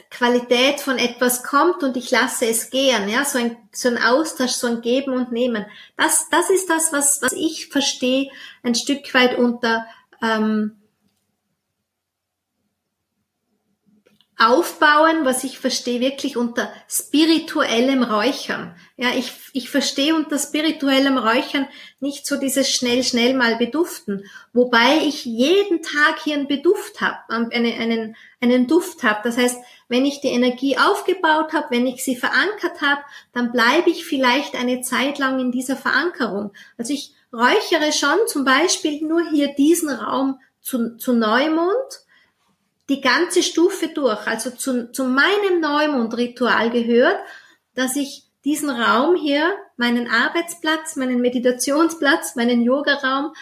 Qualität von etwas kommt und ich lasse es gehen, ja, so ein, so ein Austausch, so ein Geben und Nehmen. Das, das ist das, was, was ich verstehe, ein Stück weit unter ähm, aufbauen, was ich verstehe wirklich unter spirituellem Räuchern. Ja, ich, ich verstehe unter spirituellem Räuchern nicht so dieses schnell, schnell mal beduften, wobei ich jeden Tag hier einen Beduft habe, einen, einen, einen Duft habe. Das heißt, wenn ich die Energie aufgebaut habe, wenn ich sie verankert habe, dann bleibe ich vielleicht eine Zeit lang in dieser Verankerung. Also ich räuchere schon zum Beispiel nur hier diesen Raum zu, zu Neumond, die ganze Stufe durch. Also zu, zu meinem Neumondritual gehört, dass ich diesen Raum hier, meinen Arbeitsplatz, meinen Meditationsplatz, meinen Yogaraum,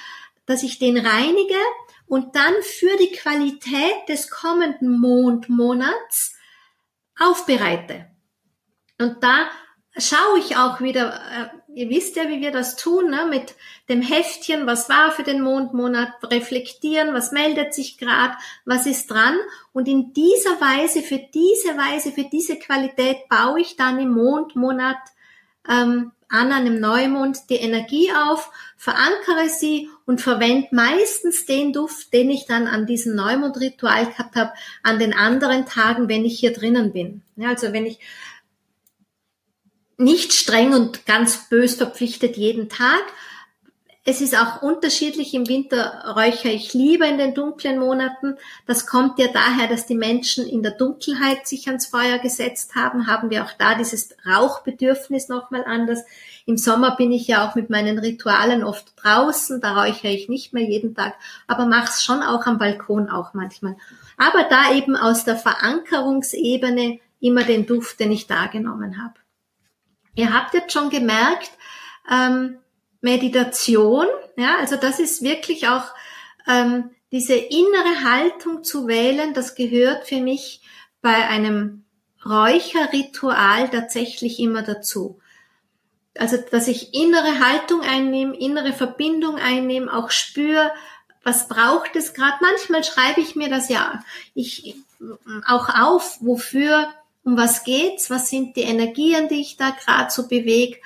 dass ich den reinige und dann für die Qualität des kommenden Mondmonats aufbereite. Und da schaue ich auch wieder, äh, ihr wisst ja, wie wir das tun, ne, mit dem Heftchen, was war für den Mondmonat, reflektieren, was meldet sich gerade, was ist dran. Und in dieser Weise, für diese Weise, für diese Qualität baue ich dann im Mondmonat ähm, an einem Neumond die Energie auf, verankere sie und verwende meistens den Duft, den ich dann an diesem Neumondritual gehabt habe, an den anderen Tagen, wenn ich hier drinnen bin. Ja, also wenn ich nicht streng und ganz bös verpflichtet jeden Tag. Es ist auch unterschiedlich. Im Winter räuchere ich lieber in den dunklen Monaten. Das kommt ja daher, dass die Menschen in der Dunkelheit sich ans Feuer gesetzt haben. Haben wir auch da dieses Rauchbedürfnis nochmal anders. Im Sommer bin ich ja auch mit meinen Ritualen oft draußen. Da räuchere ich nicht mehr jeden Tag, aber mache es schon auch am Balkon auch manchmal. Aber da eben aus der Verankerungsebene immer den Duft, den ich da genommen habe. Ihr habt jetzt schon gemerkt, ähm, Meditation, ja, also das ist wirklich auch ähm, diese innere Haltung zu wählen, das gehört für mich bei einem Räucherritual tatsächlich immer dazu. Also, dass ich innere Haltung einnehme, innere Verbindung einnehme, auch spüre, was braucht es gerade. Manchmal schreibe ich mir das ja ich auch auf, wofür um was geht's, was sind die Energien, die ich da gerade so bewege,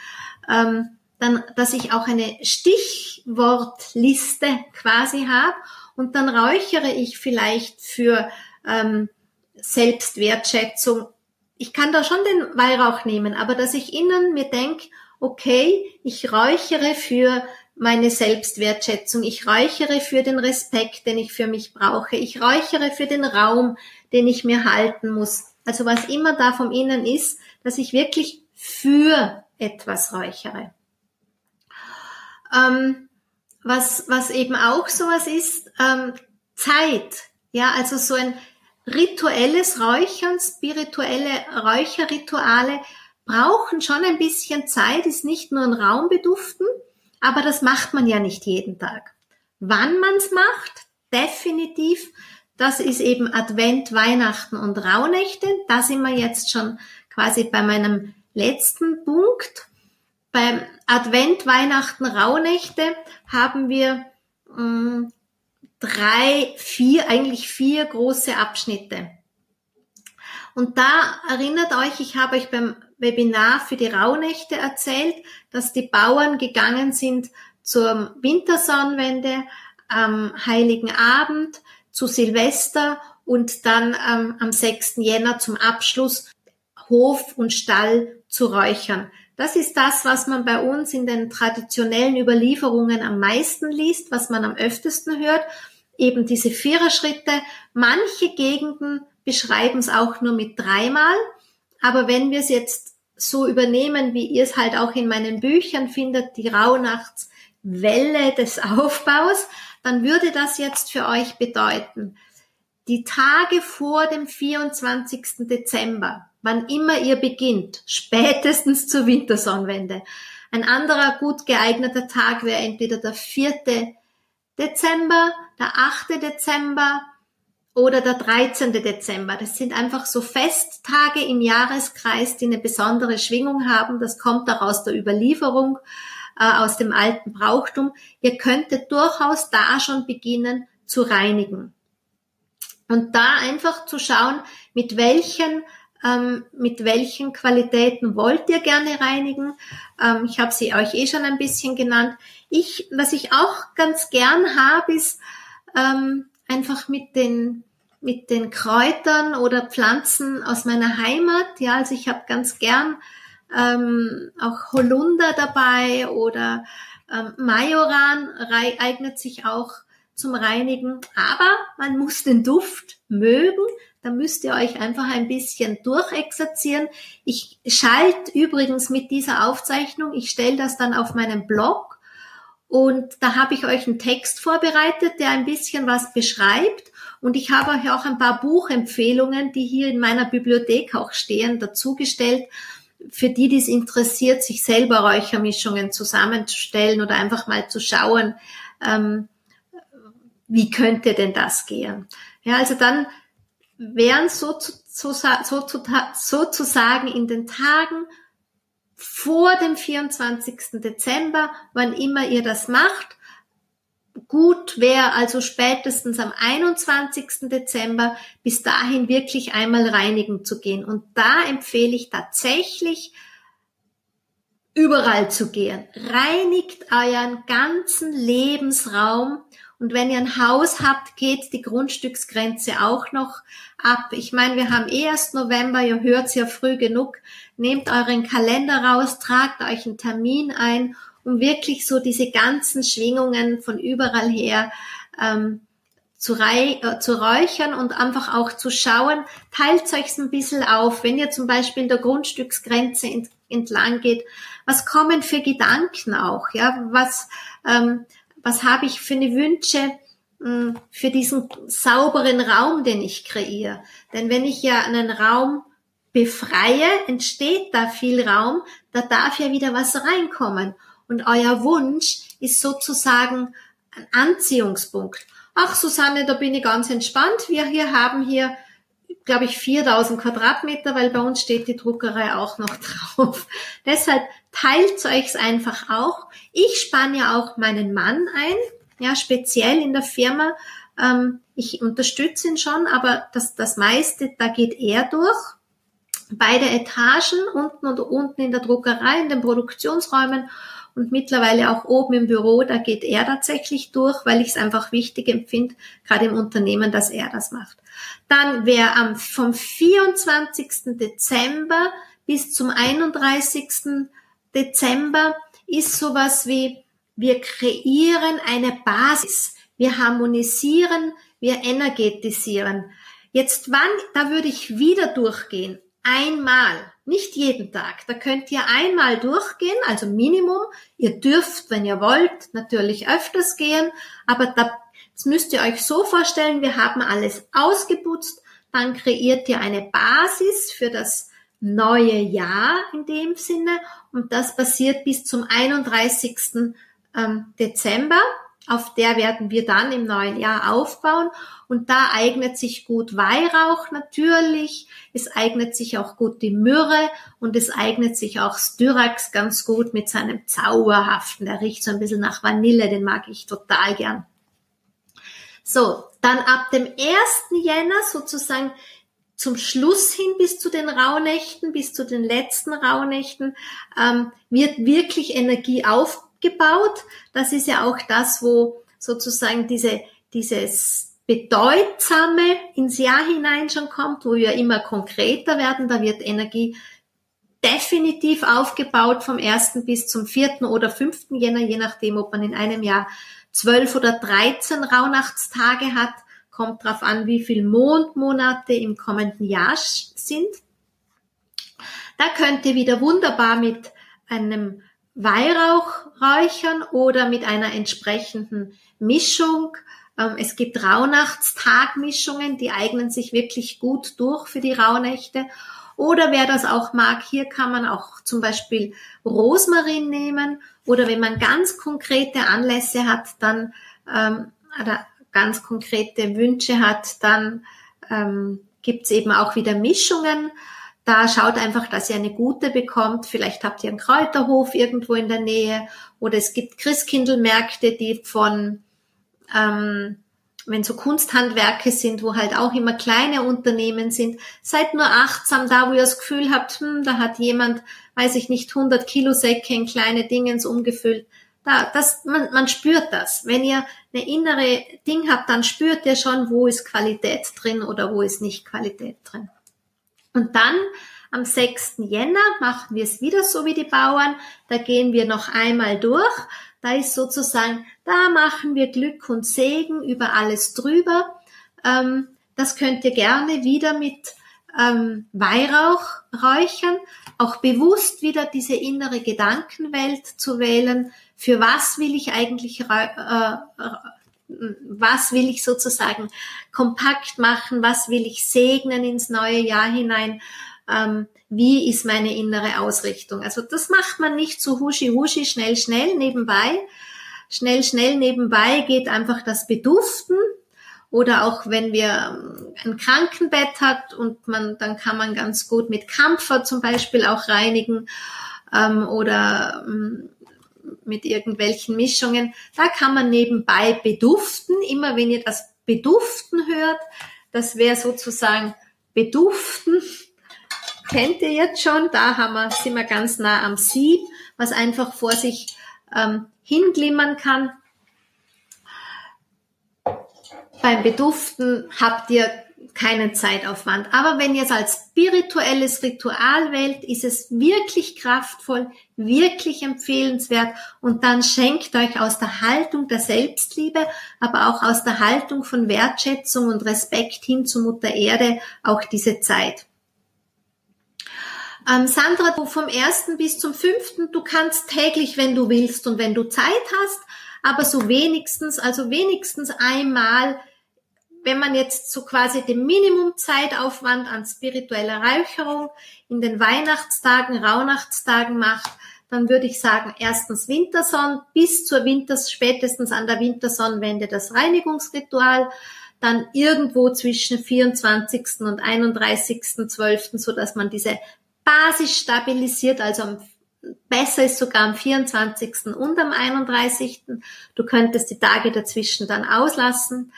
ähm, dann, dass ich auch eine Stichwortliste quasi habe und dann räuchere ich vielleicht für ähm, Selbstwertschätzung. Ich kann da schon den Weihrauch nehmen, aber dass ich innen mir denke, okay, ich räuchere für meine Selbstwertschätzung, ich räuchere für den Respekt, den ich für mich brauche, ich räuchere für den Raum, den ich mir halten muss. Also was immer da vom Innen ist, dass ich wirklich für etwas räuchere. Ähm, was, was eben auch sowas ist, ähm, Zeit. Ja, also so ein rituelles Räuchern, spirituelle Räucherrituale brauchen schon ein bisschen Zeit, ist nicht nur ein Raum beduften, aber das macht man ja nicht jeden Tag. Wann man's macht, definitiv das ist eben Advent, Weihnachten und Rauhnächte. Da sind wir jetzt schon quasi bei meinem letzten Punkt. Beim Advent, Weihnachten, Rauhnächte haben wir mh, hm, drei, vier, eigentlich vier große Abschnitte. Und da erinnert euch, ich habe euch beim Webinar für die Rauhnächte erzählt, dass die Bauern gegangen sind zur Wintersonnenwende am Heiligen Abend zu Silvester und dann ähm, am 6. Jänner zum Abschluss Hof und Stall zu räuchern. Das ist das, was man bei uns in den traditionellen Überlieferungen am meisten liest, was man am öftesten hört. Eben diese Viererschritte. Manche Gegenden beschreiben es auch nur mit dreimal. Aber wenn wir es jetzt so übernehmen, wie ihr es halt auch in meinen Büchern findet, die Rauhnachts, Welle des Aufbaus, dann würde das jetzt für euch bedeuten, die Tage vor dem 24. Dezember, wann immer ihr beginnt, spätestens zur Wintersonnenwende. Ein anderer gut geeigneter Tag wäre entweder der 4. Dezember, der 8. Dezember oder der 13. Dezember. Das sind einfach so Festtage im Jahreskreis, die eine besondere Schwingung haben. Das kommt auch aus der Überlieferung, äh, aus dem alten Brauchtum. Ihr könntet durchaus da schon beginnen zu reinigen. Und da einfach zu schauen, mit welchen ähm, mit welchen Qualitäten wollt ihr gerne reinigen. Ähm, ich habe sie euch eh schon ein bisschen genannt. Ich, was ich auch ganz gern habe, ist ähm, einfach mit den mit den Kräutern oder Pflanzen aus meiner Heimat. Ja, also ich habe ganz gern ähm, auch Holunder dabei oder ähm, Majoran eignet sich auch zum Reinigen. Aber man muss den Duft mögen. Da müsst ihr euch einfach ein bisschen durchexerzieren. Ich schalte übrigens mit dieser Aufzeichnung, ich stelle das dann auf meinen Blog und da habe ich euch einen Text vorbereitet, der ein bisschen was beschreibt. Und ich habe euch auch ein paar Buchempfehlungen, die hier in meiner Bibliothek auch stehen, dazugestellt, für die, die es interessiert, sich selber Räuchermischungen zusammenzustellen oder einfach mal zu schauen, ähm, wie könnte denn das gehen? Ja, also dann wären so, zu, so, so, sozusagen in den Tagen vor dem 24. Dezember, wann immer ihr das macht. Gut wäre also spätestens am 21. Dezember bis dahin wirklich einmal reinigen zu gehen. Und da empfehle ich tatsächlich, überall zu gehen. Reinigt euren ganzen Lebensraum und wenn ihr ein Haus habt, geht die Grundstücksgrenze auch noch ab. Ich meine, wir haben eh erst November, ihr hört ja früh genug. Nehmt euren Kalender raus, tragt euch einen Termin ein, um wirklich so diese ganzen Schwingungen von überall her ähm, zu, äh, zu räuchern und einfach auch zu schauen, teilt euch ein bisschen auf, wenn ihr zum Beispiel in der Grundstücksgrenze ent entlang geht, was kommen für Gedanken auch, ja, was, ähm, was habe ich für eine Wünsche hm, für diesen sauberen Raum, den ich kreiere. Denn wenn ich ja einen Raum befreie, entsteht da viel Raum, da darf ja wieder was reinkommen. Und euer Wunsch ist sozusagen ein Anziehungspunkt. Ach, Susanne, da bin ich ganz entspannt. Wir hier haben hier, glaube ich, 4000 Quadratmeter, weil bei uns steht die Druckerei auch noch drauf. Deshalb teilt euch einfach auch. Ich spanne ja auch meinen Mann ein, ja, speziell in der Firma. Ähm, ich unterstütze ihn schon, aber das, das meiste, da geht er durch. Beide Etagen, unten und unten in der Druckerei, in den Produktionsräumen und mittlerweile auch oben im Büro, da geht er tatsächlich durch, weil ich es einfach wichtig empfinde, gerade im Unternehmen, dass er das macht. Dann wäre am vom 24. Dezember bis zum 31. Dezember ist sowas wie, wir kreieren eine Basis, wir harmonisieren, wir energetisieren. Jetzt wann, da würde ich wieder durchgehen. Einmal, nicht jeden Tag. Da könnt ihr einmal durchgehen, also Minimum. Ihr dürft, wenn ihr wollt, natürlich öfters gehen, aber da, das müsst ihr euch so vorstellen, wir haben alles ausgeputzt, dann kreiert ihr eine Basis für das neue Jahr in dem Sinne und das passiert bis zum 31. Ähm, Dezember. Auf der werden wir dann im neuen Jahr aufbauen und da eignet sich gut Weihrauch natürlich, es eignet sich auch gut die Myrrhe und es eignet sich auch Styrax ganz gut mit seinem zauberhaften, der riecht so ein bisschen nach Vanille, den mag ich total gern. So, dann ab dem 1. Jänner sozusagen zum Schluss hin bis zu den Rauhnächten, bis zu den letzten Rauhnächten, ähm, wird wirklich Energie aufgebaut. Das ist ja auch das, wo sozusagen diese, dieses Bedeutsame ins Jahr hinein schon kommt, wo wir immer konkreter werden. Da wird Energie definitiv aufgebaut vom 1. bis zum 4. oder 5. Jänner, je nachdem, ob man in einem Jahr 12 oder 13 Rauhnachtstage hat kommt darauf an, wie viel Mondmonate im kommenden Jahr sind. Da könnt ihr wieder wunderbar mit einem Weihrauch räuchern oder mit einer entsprechenden Mischung. Ähm, es gibt Rauhnachtstagmischungen, die eignen sich wirklich gut durch für die Rauhnächte. Oder wer das auch mag, hier kann man auch zum Beispiel Rosmarin nehmen oder wenn man ganz konkrete Anlässe hat, dann ähm, oder ganz konkrete Wünsche hat, dann ähm, gibt's eben auch wieder Mischungen. Da schaut einfach, dass ihr eine gute bekommt. Vielleicht habt ihr einen Kräuterhof irgendwo in der Nähe oder es gibt Christkindlmärkte, die von ähm, wenn so Kunsthandwerke sind, wo halt auch immer kleine Unternehmen sind, seid nur achtsam da, wo ihr das Gefühl habt, hm, da hat jemand, weiß ich nicht, 100 Kilo Säcke in kleine Dingens umgefüllt. Da, das, man, man spürt das. Wenn ihr eine innere Ding habt, dann spürt ihr schon, wo ist Qualität drin oder wo ist nicht Qualität drin. Und dann am 6. Jänner machen wir es wieder so wie die Bauern. Da gehen wir noch einmal durch. Da ist sozusagen, da machen wir Glück und Segen über alles drüber. Ähm, das könnt ihr gerne wieder mit ähm, Weihrauch räuchern. Auch bewusst wieder diese innere Gedankenwelt zu wählen. Für was will ich eigentlich, äh, was will ich sozusagen kompakt machen? Was will ich segnen ins neue Jahr hinein? ähm, wie ist meine innere Ausrichtung. Also das macht man nicht so huschi huschi, schnell, schnell nebenbei. Schnell, schnell nebenbei geht einfach das Beduften. Oder auch wenn wir ähm, ein Krankenbett hat und man, dann kann man ganz gut mit Kampfer zum Beispiel auch reinigen ähm, oder ähm, mit irgendwelchen Mischungen. Da kann man nebenbei beduften. Immer wenn ihr das Beduften hört, das wäre sozusagen Beduften kennt ihr jetzt schon. Da haben wir, sind wir ganz nah am Sieb, was einfach vor sich ähm, hinglimmern kann. Beim Beduften habt ihr keinen Zeitaufwand. Aber wenn ihr es als spirituelles Ritual wählt, ist es wirklich kraftvoll, wirklich empfehlenswert und dann schenkt euch aus der Haltung der Selbstliebe, aber auch aus der Haltung von Wertschätzung und Respekt hin zu Mutter Erde auch diese Zeit. Ähm, Sandra, du vom ersten bis zum fünften, du kannst täglich, wenn du willst und wenn du Zeit hast, aber so wenigstens, also wenigstens einmal, wenn man jetzt so quasi den Minimumzeitaufwand an spiritueller Räucherung in den Weihnachtstagen, Rauhnachtstagen macht, dann würde ich sagen, erstens Winterson bis zur Winters, spätestens an der Wintersonnenwende das Reinigungsritual, dann irgendwo zwischen 24. und 31.12., so dass man diese Basis stabilisiert, also besser ist sogar am 24. und am 31. Du könntest die Tage dazwischen dann auslassen.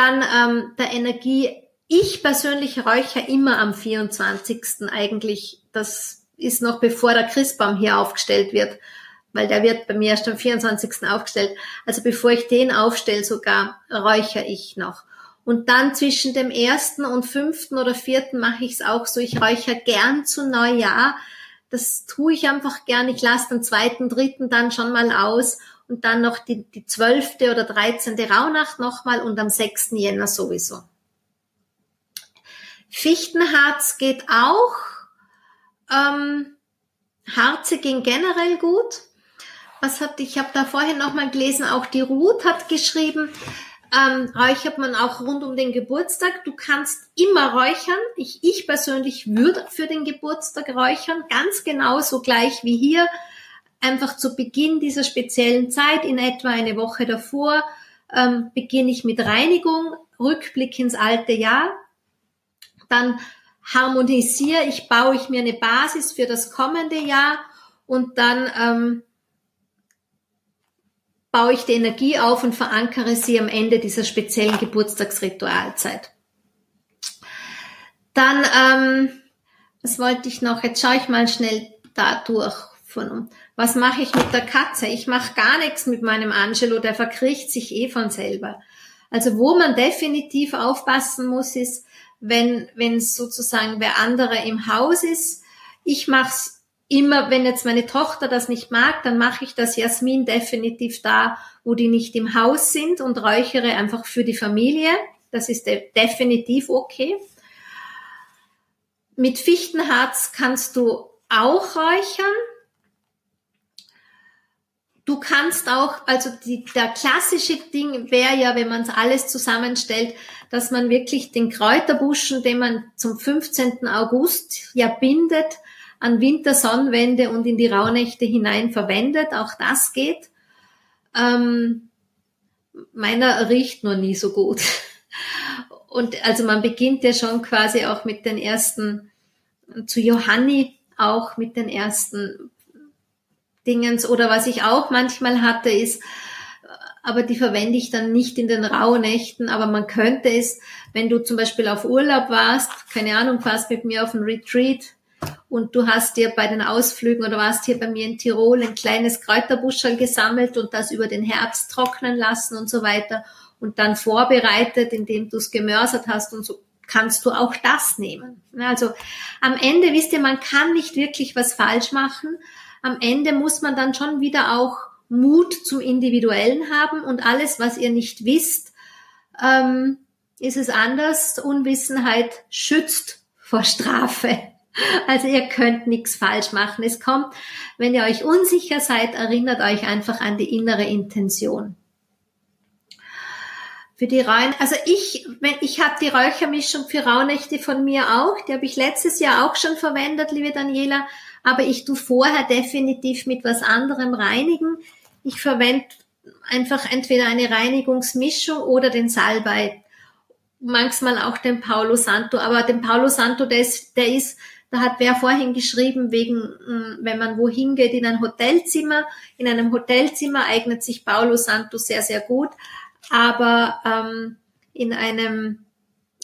Dann ähm, der Energie. Ich persönlich räuche immer am 24. eigentlich. Das ist noch bevor der Christbaum hier aufgestellt wird, weil der wird bei mir erst am 24. aufgestellt. Also bevor ich den aufstelle sogar, räuchere ich noch. Und dann zwischen dem ersten und fünften oder vierten mache ich es auch so. Ich räuchere gern zu Neujahr. Das tue ich einfach gern. Ich lasse den zweiten, dritten dann schon mal aus und dann noch die, zwölfte oder dreizehnte Rauhnacht nochmal und am sechsten Jänner sowieso. Fichtenharz geht auch. Ähm, Harze ging generell gut. Was hat, ich habe da vorhin nochmal gelesen, auch die Ruth hat geschrieben, ähm, räuchert man auch rund um den Geburtstag. Du kannst immer räuchern. Ich, ich persönlich würde für den Geburtstag räuchern, ganz genauso gleich wie hier. Einfach zu Beginn dieser speziellen Zeit, in etwa eine Woche davor, ähm, beginne ich mit Reinigung, Rückblick ins alte Jahr. Dann harmonisiere ich, baue ich mir eine Basis für das kommende Jahr und dann ähm, baue ich die Energie auf und verankere sie am Ende dieser speziellen Geburtstagsritualzeit. Dann, ähm, was wollte ich noch? Jetzt schaue ich mal schnell da durch. Von, was mache ich mit der Katze? Ich mache gar nichts mit meinem Angelo, der verkriecht sich eh von selber. Also wo man definitiv aufpassen muss, ist, wenn, wenn sozusagen wer andere im Haus ist. Ich mache es immer, wenn jetzt meine Tochter das nicht mag, dann mache ich das Jasmin definitiv da, wo die nicht im Haus sind und räuchere einfach für die Familie. Das ist de definitiv okay. Mit Fichtenharz kannst du auch räuchern. Du kannst auch, also die, der klassische Ding wäre ja, wenn man es alles zusammenstellt, dass man wirklich den Kräuterbuschen, den man zum 15. August ja bindet, an Wintersonnenwende und in die Rauhnächte hinein verwendet. Auch das geht. Ähm, meiner riecht noch nie so gut. Und also man beginnt ja schon quasi auch mit den ersten, zu Johanni auch mit den ersten Dingens oder was ich auch manchmal hatte ist, aber die verwende ich dann nicht in den Rauhnächten, aber man könnte es, wenn du zum Beispiel auf Urlaub warst, keine Ahnung, fast mit mir auf ein Retreat und du hast dir bei den Ausflügen oder warst hier bei mir in Tirol ein kleines Kräuterbuschel gesammelt und das über den Herbst trocknen lassen und so weiter und dann vorbereitet, indem du es gemörsert hast und so kannst du auch das nehmen. Also am Ende wisst ihr, man kann nicht wirklich was falsch machen, am Ende muss man dann schon wieder auch Mut zum Individuellen haben und alles, was ihr nicht wisst, ähm, ist es anders. Unwissenheit schützt vor Strafe. Also ihr könnt nichts falsch machen. Es kommt, wenn ihr euch unsicher seid, erinnert euch einfach an die innere Intention. Für die Rein, also ich, wenn ich habe die Räuchermischung für Rauhnächte von mir auch, die habe ich letztes Jahr auch schon verwendet, liebe Daniela aber ich tu vorher definitiv mit was anderem reinigen. Ich verwende einfach entweder eine Reinigungsmischung oder den Salbei. Manchmal auch den Paulo Santo, aber den Paulo Santo, der ist, der ist, da hat wer vorhin geschrieben, wegen, hm, wenn man wohin geht in ein Hotelzimmer, in einem Hotelzimmer eignet sich Paulo Santo sehr, sehr gut, aber ähm, in einem,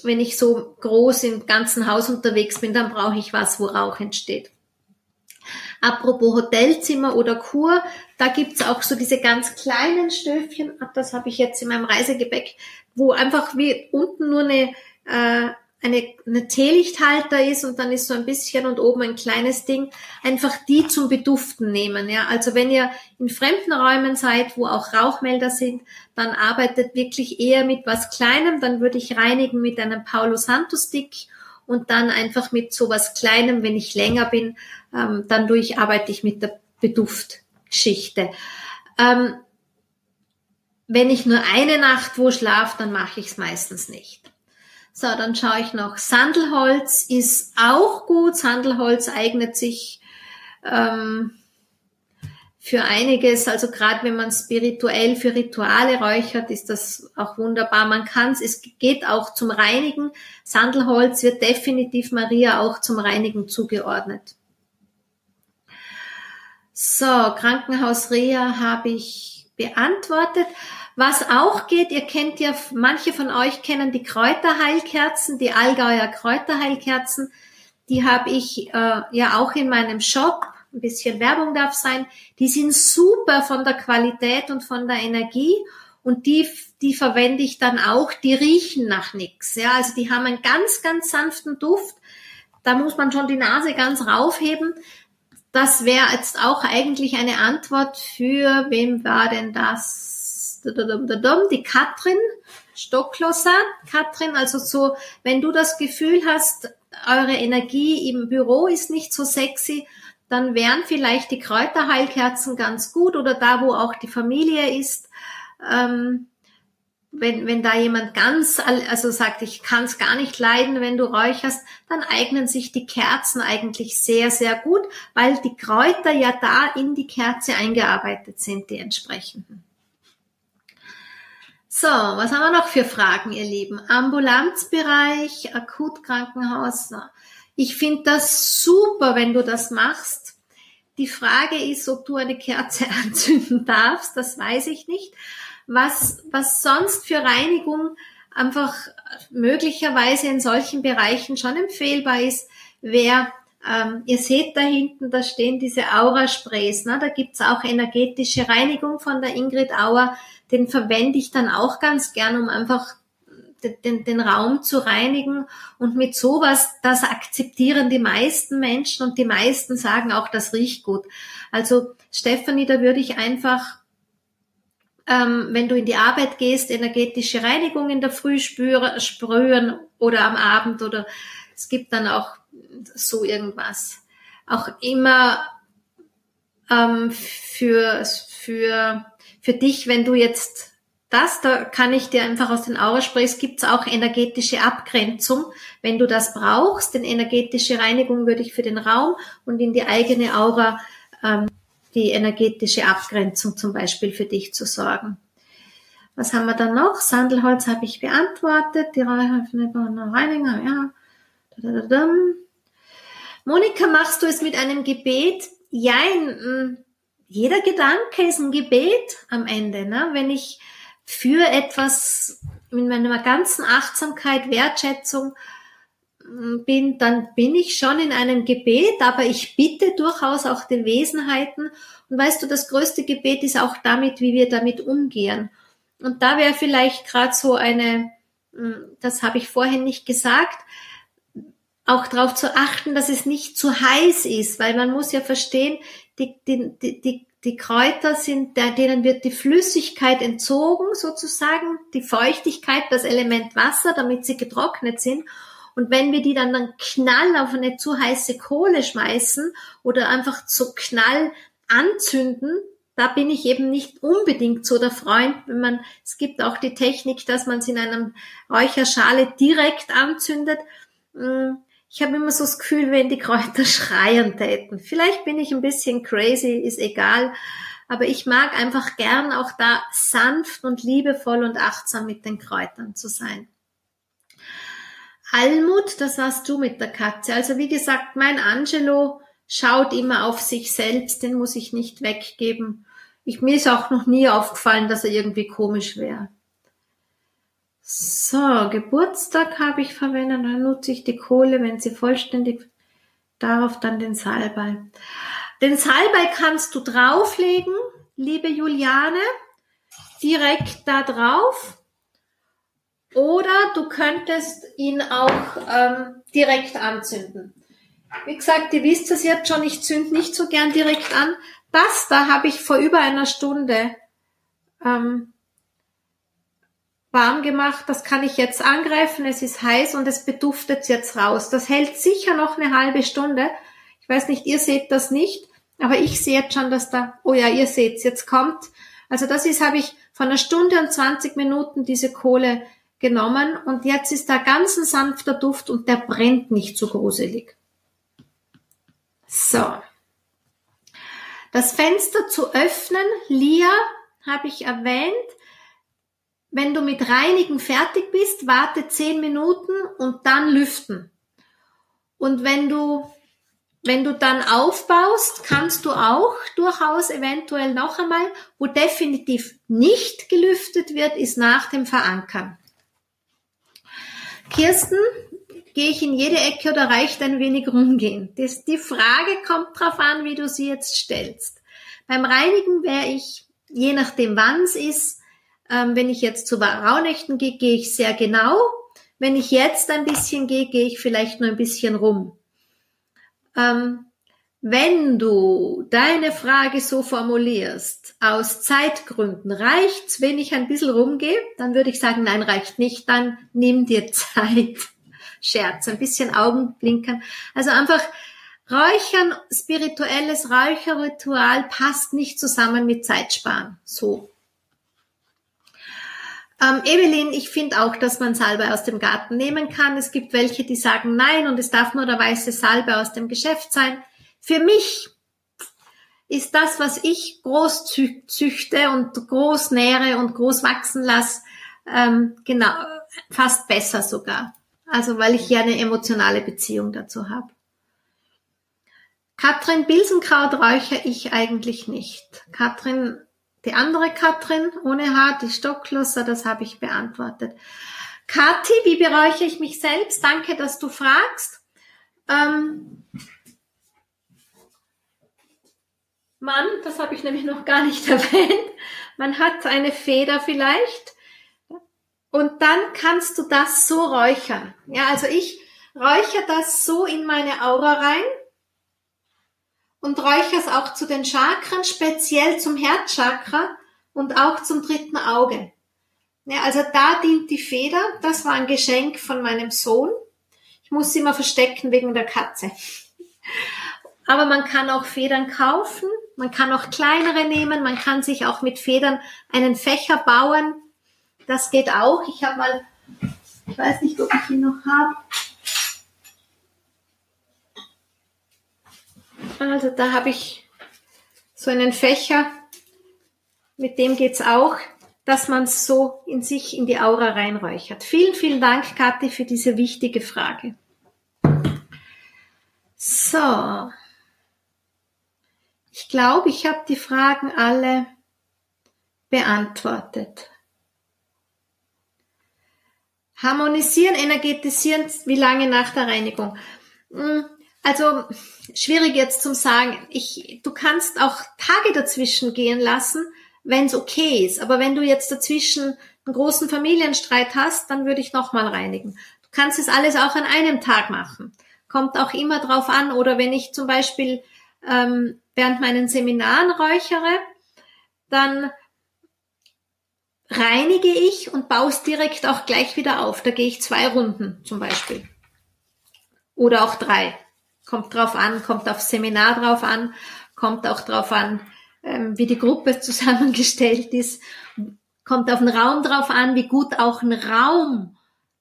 wenn ich so groß im ganzen Haus unterwegs bin, dann brauche ich was, wo Rauch entsteht. Apropos Hotelzimmer oder Kur, da gibt's auch so diese ganz kleinen Stöfchen, das habe ich jetzt in meinem Reisegepäck, wo einfach wie unten nur eine, äh, eine, eine Teelichthalter ist und dann ist so ein bisschen und oben ein kleines Ding, einfach die zum Beduften nehmen. Ja, also wenn ihr in fremden Räumen seid, wo auch Rauchmelder sind, dann arbeitet wirklich eher mit was Kleinem. Dann würde ich reinigen mit einem Paulo Santo Stick und dann einfach mit sowas Kleinem, wenn ich länger bin, ähm, dann durch arbeite ich mit der Beduftschichte. Ähm, wenn ich nur eine Nacht wo schlafe, dann mache ich es meistens nicht. So, dann schaue ich noch. Sandelholz ist auch gut. Sandelholz eignet sich ähm, für einiges, also gerade wenn man spirituell für Rituale räuchert, ist das auch wunderbar. Man kann es, es geht auch zum Reinigen. Sandelholz wird definitiv Maria auch zum Reinigen zugeordnet. So, Krankenhaus Reha habe ich beantwortet. Was auch geht, ihr kennt ja, manche von euch kennen die Kräuterheilkerzen, die Allgäuer Kräuterheilkerzen. Die habe ich äh, ja auch in meinem Shop ein bisschen Werbung darf sein, die sind super von der Qualität und von der Energie und die, die verwende ich dann auch, die riechen nach nichts. Ja, also die haben einen ganz, ganz sanften Duft. Da muss man schon die Nase ganz raufheben. Das wäre jetzt auch eigentlich eine Antwort für, wem war denn das? Die Katrin Stocklosser. Katrin, also so, wenn du das Gefühl hast, eure Energie im Büro ist nicht so sexy, dann wären vielleicht die Kräuterheilkerzen ganz gut oder da, wo auch die Familie ist. Ähm, wenn, wenn da jemand ganz, also sagt, ich kann es gar nicht leiden, wenn du räucherst, dann eignen sich die Kerzen eigentlich sehr, sehr gut, weil die Kräuter ja da in die Kerze eingearbeitet sind, die entsprechenden. So, was haben wir noch für Fragen, ihr Lieben? Ambulanzbereich, Akutkrankenhaus. Ich finde das super, wenn du das machst. Die Frage ist, ob du eine Kerze anzünden darfst, das weiß ich nicht. Was, was sonst für Reinigung einfach möglicherweise in solchen Bereichen schon empfehlbar ist, wäre, ähm, ihr seht da hinten, da stehen diese Aura-Sprays, ne? da gibt's auch energetische Reinigung von der Ingrid Auer, den verwende ich dann auch ganz gern, um einfach den, den Raum zu reinigen. Und mit sowas, das akzeptieren die meisten Menschen und die meisten sagen auch, das riecht gut. Also Stefanie, da würde ich einfach, ähm, wenn du in die Arbeit gehst, energetische Reinigung in der Früh spüre, sprühen oder am Abend oder es gibt dann auch so irgendwas. Auch immer ähm, für, für, für dich, wenn du jetzt das, da kann ich dir einfach aus den Aura sprechen. Es gibt auch energetische Abgrenzung, wenn du das brauchst. Denn energetische Reinigung würde ich für den Raum und in die eigene Aura ähm, die energetische Abgrenzung zum Beispiel für dich zu sorgen. Was haben wir dann noch? Sandelholz habe ich beantwortet. Die Reinigung, ja. Monika, machst du es mit einem Gebet? Jein, jeder Gedanke ist ein Gebet am Ende. Ne? Wenn ich für etwas mit meiner ganzen Achtsamkeit, Wertschätzung mm, bin, dann bin ich schon in einem Gebet, aber ich bitte durchaus auch den Wesenheiten. Und weißt du, das größte Gebet ist auch damit, wie wir damit umgehen. Und da wäre vielleicht gerade so eine, mm, das habe ich vorhin nicht gesagt, auch darauf zu achten, dass es nicht zu heiß ist, weil man muss ja verstehen, die, die, die, die Kräuter sind, denen wird die Flüssigkeit entzogen, sozusagen, die Feuchtigkeit, das Element Wasser, damit sie getrocknet sind. Und wenn wir die dann dann knall auf eine zu heiße Kohle schmeißen oder einfach zu knall anzünden, da bin ich eben nicht unbedingt so der Freund, wenn man, es gibt auch die Technik, dass man es in einem Räucherschale direkt anzündet. Ich habe immer so das Gefühl, wenn die Kräuter schreien täten. Vielleicht bin ich ein bisschen crazy, ist egal. Aber ich mag einfach gern auch da sanft und liebevoll und achtsam mit den Kräutern zu sein. Almut, das warst du mit der Katze. Also wie gesagt, mein Angelo schaut immer auf sich selbst, den muss ich nicht weggeben. Ich, mir ist auch noch nie aufgefallen, dass er irgendwie komisch wäre. So, Geburtstag habe ich verwendet, dann nutze ich die Kohle, wenn sie vollständig, darauf dann den Salbei. Den Salbei kannst du drauflegen, liebe Juliane, direkt da drauf. Oder du könntest ihn auch ähm, direkt anzünden. Wie gesagt, ihr wisst es jetzt schon, ich zünd nicht so gern direkt an. Das da habe ich vor über einer Stunde ähm, warm gemacht, das kann ich jetzt angreifen, es ist heiß und es beduftet jetzt raus. Das hält sicher noch eine halbe Stunde. Ich weiß nicht, ihr seht das nicht, aber ich sehe jetzt schon, dass da, oh ja, ihr seht's, jetzt kommt. Also das ist, habe ich von einer Stunde und 20 Minuten diese Kohle genommen und jetzt ist da ganz ein sanfter Duft und der brennt nicht so gruselig. So. Das Fenster zu öffnen, Lia, habe ich erwähnt, wenn du mit Reinigen fertig bist, warte zehn Minuten und dann lüften. Und wenn du, wenn du dann aufbaust, kannst du auch durchaus eventuell noch einmal, wo definitiv nicht gelüftet wird, ist nach dem Verankern. Kirsten, gehe ich in jede Ecke oder reicht ein wenig rumgehen? Das, die Frage kommt drauf an, wie du sie jetzt stellst. Beim Reinigen wäre ich, je nachdem wann es ist, ähm, wenn ich jetzt zu Rauhnächten gehe, gehe ich sehr genau. Wenn ich jetzt ein bisschen gehe, gehe ich vielleicht nur ein bisschen rum. Ähm, wenn du deine Frage so formulierst, aus Zeitgründen reicht's, wenn ich ein bisschen rumgehe, dann würde ich sagen, nein, reicht nicht, dann nimm dir Zeit. Scherz, ein bisschen Augenblinkern. Also einfach Räuchern, spirituelles Räucherritual passt nicht zusammen mit Zeitsparen. So. Ähm, Evelyn, ich finde auch, dass man Salbe aus dem Garten nehmen kann. Es gibt welche, die sagen nein und es darf nur der weiße Salbe aus dem Geschäft sein. Für mich ist das, was ich groß züchte und groß nähre und groß wachsen lasse, ähm, genau, fast besser sogar. Also weil ich ja eine emotionale Beziehung dazu habe. Katrin Bilsenkraut räuchere ich eigentlich nicht. Katrin die andere Katrin ohne Haar, die Stockklosser, das habe ich beantwortet. Kathi, wie bereichere ich mich selbst? Danke, dass du fragst. Ähm, Mann, das habe ich nämlich noch gar nicht erwähnt. Man hat eine Feder vielleicht und dann kannst du das so räuchern. Ja, also ich räuchere das so in meine Aura rein und räucherst auch zu den Chakren, speziell zum Herzchakra und auch zum dritten Auge. Ja, also da dient die Feder. Das war ein Geschenk von meinem Sohn. Ich muss sie immer verstecken wegen der Katze. Aber man kann auch Federn kaufen. Man kann auch kleinere nehmen. Man kann sich auch mit Federn einen Fächer bauen. Das geht auch. Ich habe mal, ich weiß nicht, ob ich ihn noch habe. Also da habe ich so einen Fächer. Mit dem geht's auch, dass man so in sich in die Aura reinräuchert. Vielen, vielen Dank, Kathi, für diese wichtige Frage. So. Ich glaube, ich habe die Fragen alle beantwortet. Harmonisieren, energetisieren, wie lange nach der Reinigung? Hm, also schwierig jetzt zum sagen. Ich, du kannst auch Tage dazwischen gehen lassen, wenn es okay ist. Aber wenn du jetzt dazwischen einen großen Familienstreit hast, dann würde ich nochmal reinigen. Du kannst es alles auch an einem Tag machen. Kommt auch immer drauf an. Oder wenn ich zum Beispiel ähm, während meinen Seminaren räuchere, dann reinige ich und baue es direkt auch gleich wieder auf. Da gehe ich zwei Runden zum Beispiel. Oder auch drei. Kommt drauf an, kommt aufs Seminar drauf an, kommt auch drauf an, ähm, wie die Gruppe zusammengestellt ist, kommt auf den Raum drauf an, wie gut auch ein Raum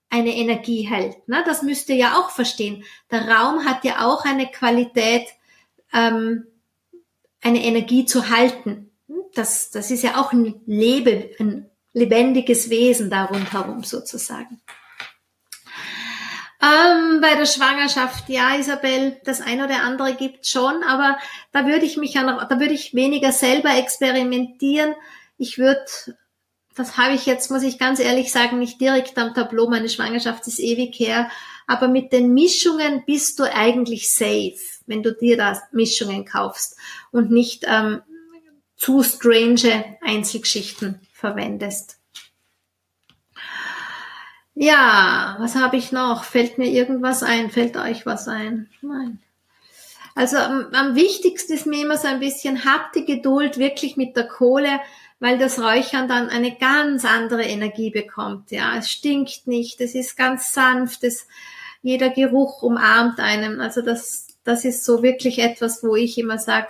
eine Energie hält. Ne? Das müsst ihr ja auch verstehen. Der Raum hat ja auch eine Qualität, ähm, eine Energie zu halten. Das, das ist ja auch ein Lebe, ein lebendiges Wesen da rundherum sozusagen. Ähm, bei der Schwangerschaft, ja, Isabel, das ein oder andere gibt schon, aber da würde ich mich ja noch, da würde ich weniger selber experimentieren. Ich würde, das habe ich jetzt, muss ich ganz ehrlich sagen, nicht direkt am Tableau, meine Schwangerschaft ist ewig her, aber mit den Mischungen bist du eigentlich safe, wenn du dir da Mischungen kaufst und nicht ähm, zu strange Einzelgeschichten verwendest. Ja, was habe ich noch? Fällt mir irgendwas ein? Fällt euch was ein? Nein. Also am, am wichtigsten ist mir immer so ein bisschen, habt die Geduld wirklich mit der Kohle, weil das Räuchern dann eine ganz andere Energie bekommt. Ja, es stinkt nicht, es ist ganz sanft, es, jeder Geruch umarmt einem. Also das, das ist so wirklich etwas, wo ich immer sage,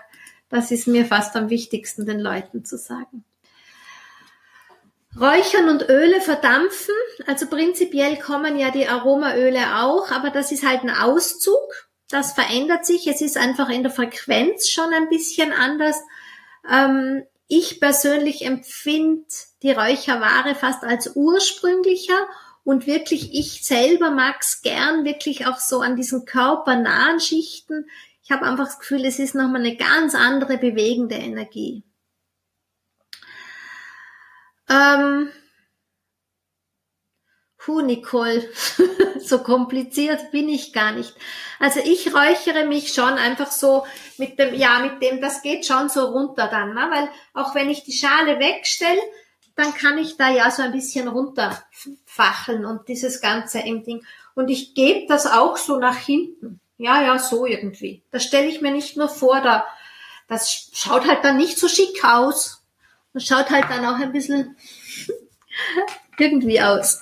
das ist mir fast am wichtigsten, den Leuten zu sagen. Räuchern und Öle verdampfen. Also prinzipiell kommen ja die Aromaöle auch, aber das ist halt ein Auszug. Das verändert sich. Es ist einfach in der Frequenz schon ein bisschen anders. Ähm, ich persönlich empfinde die Räucherware fast als ursprünglicher und wirklich ich selber mag's gern wirklich auch so an diesen körpernahen Schichten. Ich habe einfach das Gefühl, es ist nochmal eine ganz andere bewegende Energie. Ähm, Puh, Nicole, so kompliziert bin ich gar nicht. Also ich räuchere mich schon einfach so mit dem, ja, mit dem, das geht schon so runter dann, ne? weil auch wenn ich die Schale wegstelle, dann kann ich da ja so ein bisschen runterfacheln und dieses Ganze Ding. Und ich gebe das auch so nach hinten. Ja, ja, so irgendwie. Das stelle ich mir nicht nur vor, da, das schaut halt dann nicht so schick aus. Das schaut halt dann auch ein bisschen irgendwie aus.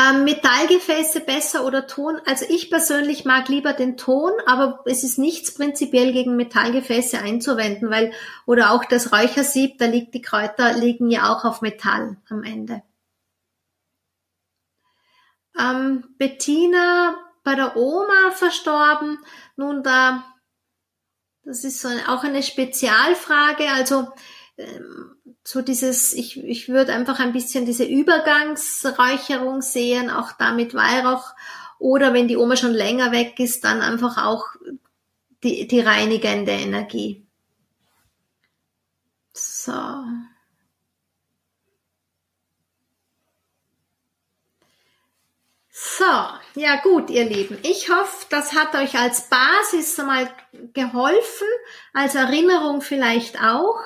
Ähm, Metallgefäße besser oder Ton? Also ich persönlich mag lieber den Ton, aber es ist nichts prinzipiell gegen Metallgefäße einzuwenden, weil oder auch das Räuchersieb, da liegt die Kräuter liegen ja auch auf Metall am Ende. Ähm, Bettina bei der Oma verstorben. Nun da das ist so auch eine Spezialfrage. Also ähm, so dieses, ich, ich würde einfach ein bisschen diese Übergangsräucherung sehen, auch da mit Weihrauch. Oder wenn die Oma schon länger weg ist, dann einfach auch die, die reinigende Energie. So. So, ja gut, ihr Lieben. Ich hoffe, das hat euch als Basis mal geholfen, als Erinnerung vielleicht auch.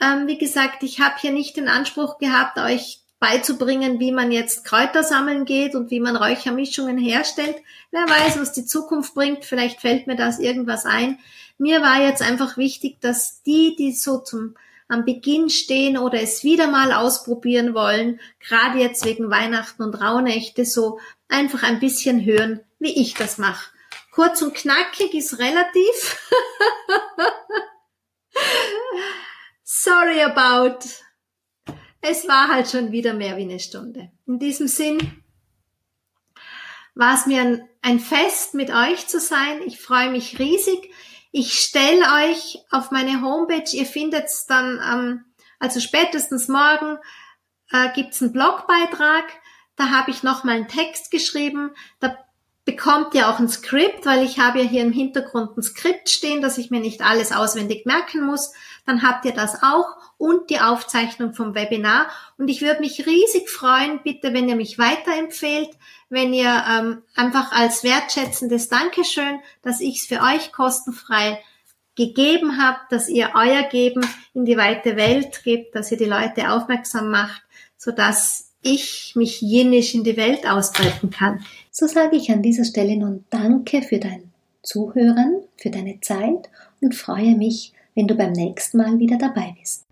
Ähm, wie gesagt, ich habe hier nicht den Anspruch gehabt, euch beizubringen, wie man jetzt Kräuter sammeln geht und wie man Räuchermischungen herstellt. Wer weiß, was die Zukunft bringt. Vielleicht fällt mir das irgendwas ein. Mir war jetzt einfach wichtig, dass die, die so zum am Beginn stehen oder es wieder mal ausprobieren wollen, gerade jetzt wegen Weihnachten und Rauhnächte so einfach ein bisschen hören, wie ich das mache. Kurz und knackig ist relativ. Sorry about. Es war halt schon wieder mehr wie eine Stunde. In diesem Sinn war es mir ein Fest, mit euch zu sein. Ich freue mich riesig. Ich stelle euch auf meine Homepage, ihr findet es dann, ähm, also spätestens morgen, äh, gibt es einen Blogbeitrag. Da habe ich nochmal einen Text geschrieben. Da bekommt ihr auch ein Skript, weil ich habe ja hier im Hintergrund ein Skript stehen, dass ich mir nicht alles auswendig merken muss. Dann habt ihr das auch und die Aufzeichnung vom Webinar. Und ich würde mich riesig freuen, bitte, wenn ihr mich weiterempfehlt, wenn ihr ähm, einfach als wertschätzendes Dankeschön, dass ich es für euch kostenfrei gegeben habt, dass ihr euer Geben in die weite Welt gebt, dass ihr die Leute aufmerksam macht, sodass ich mich jenisch in die Welt ausbreiten kann. So sage ich an dieser Stelle nun Danke für dein Zuhören, für deine Zeit und freue mich, wenn du beim nächsten Mal wieder dabei bist.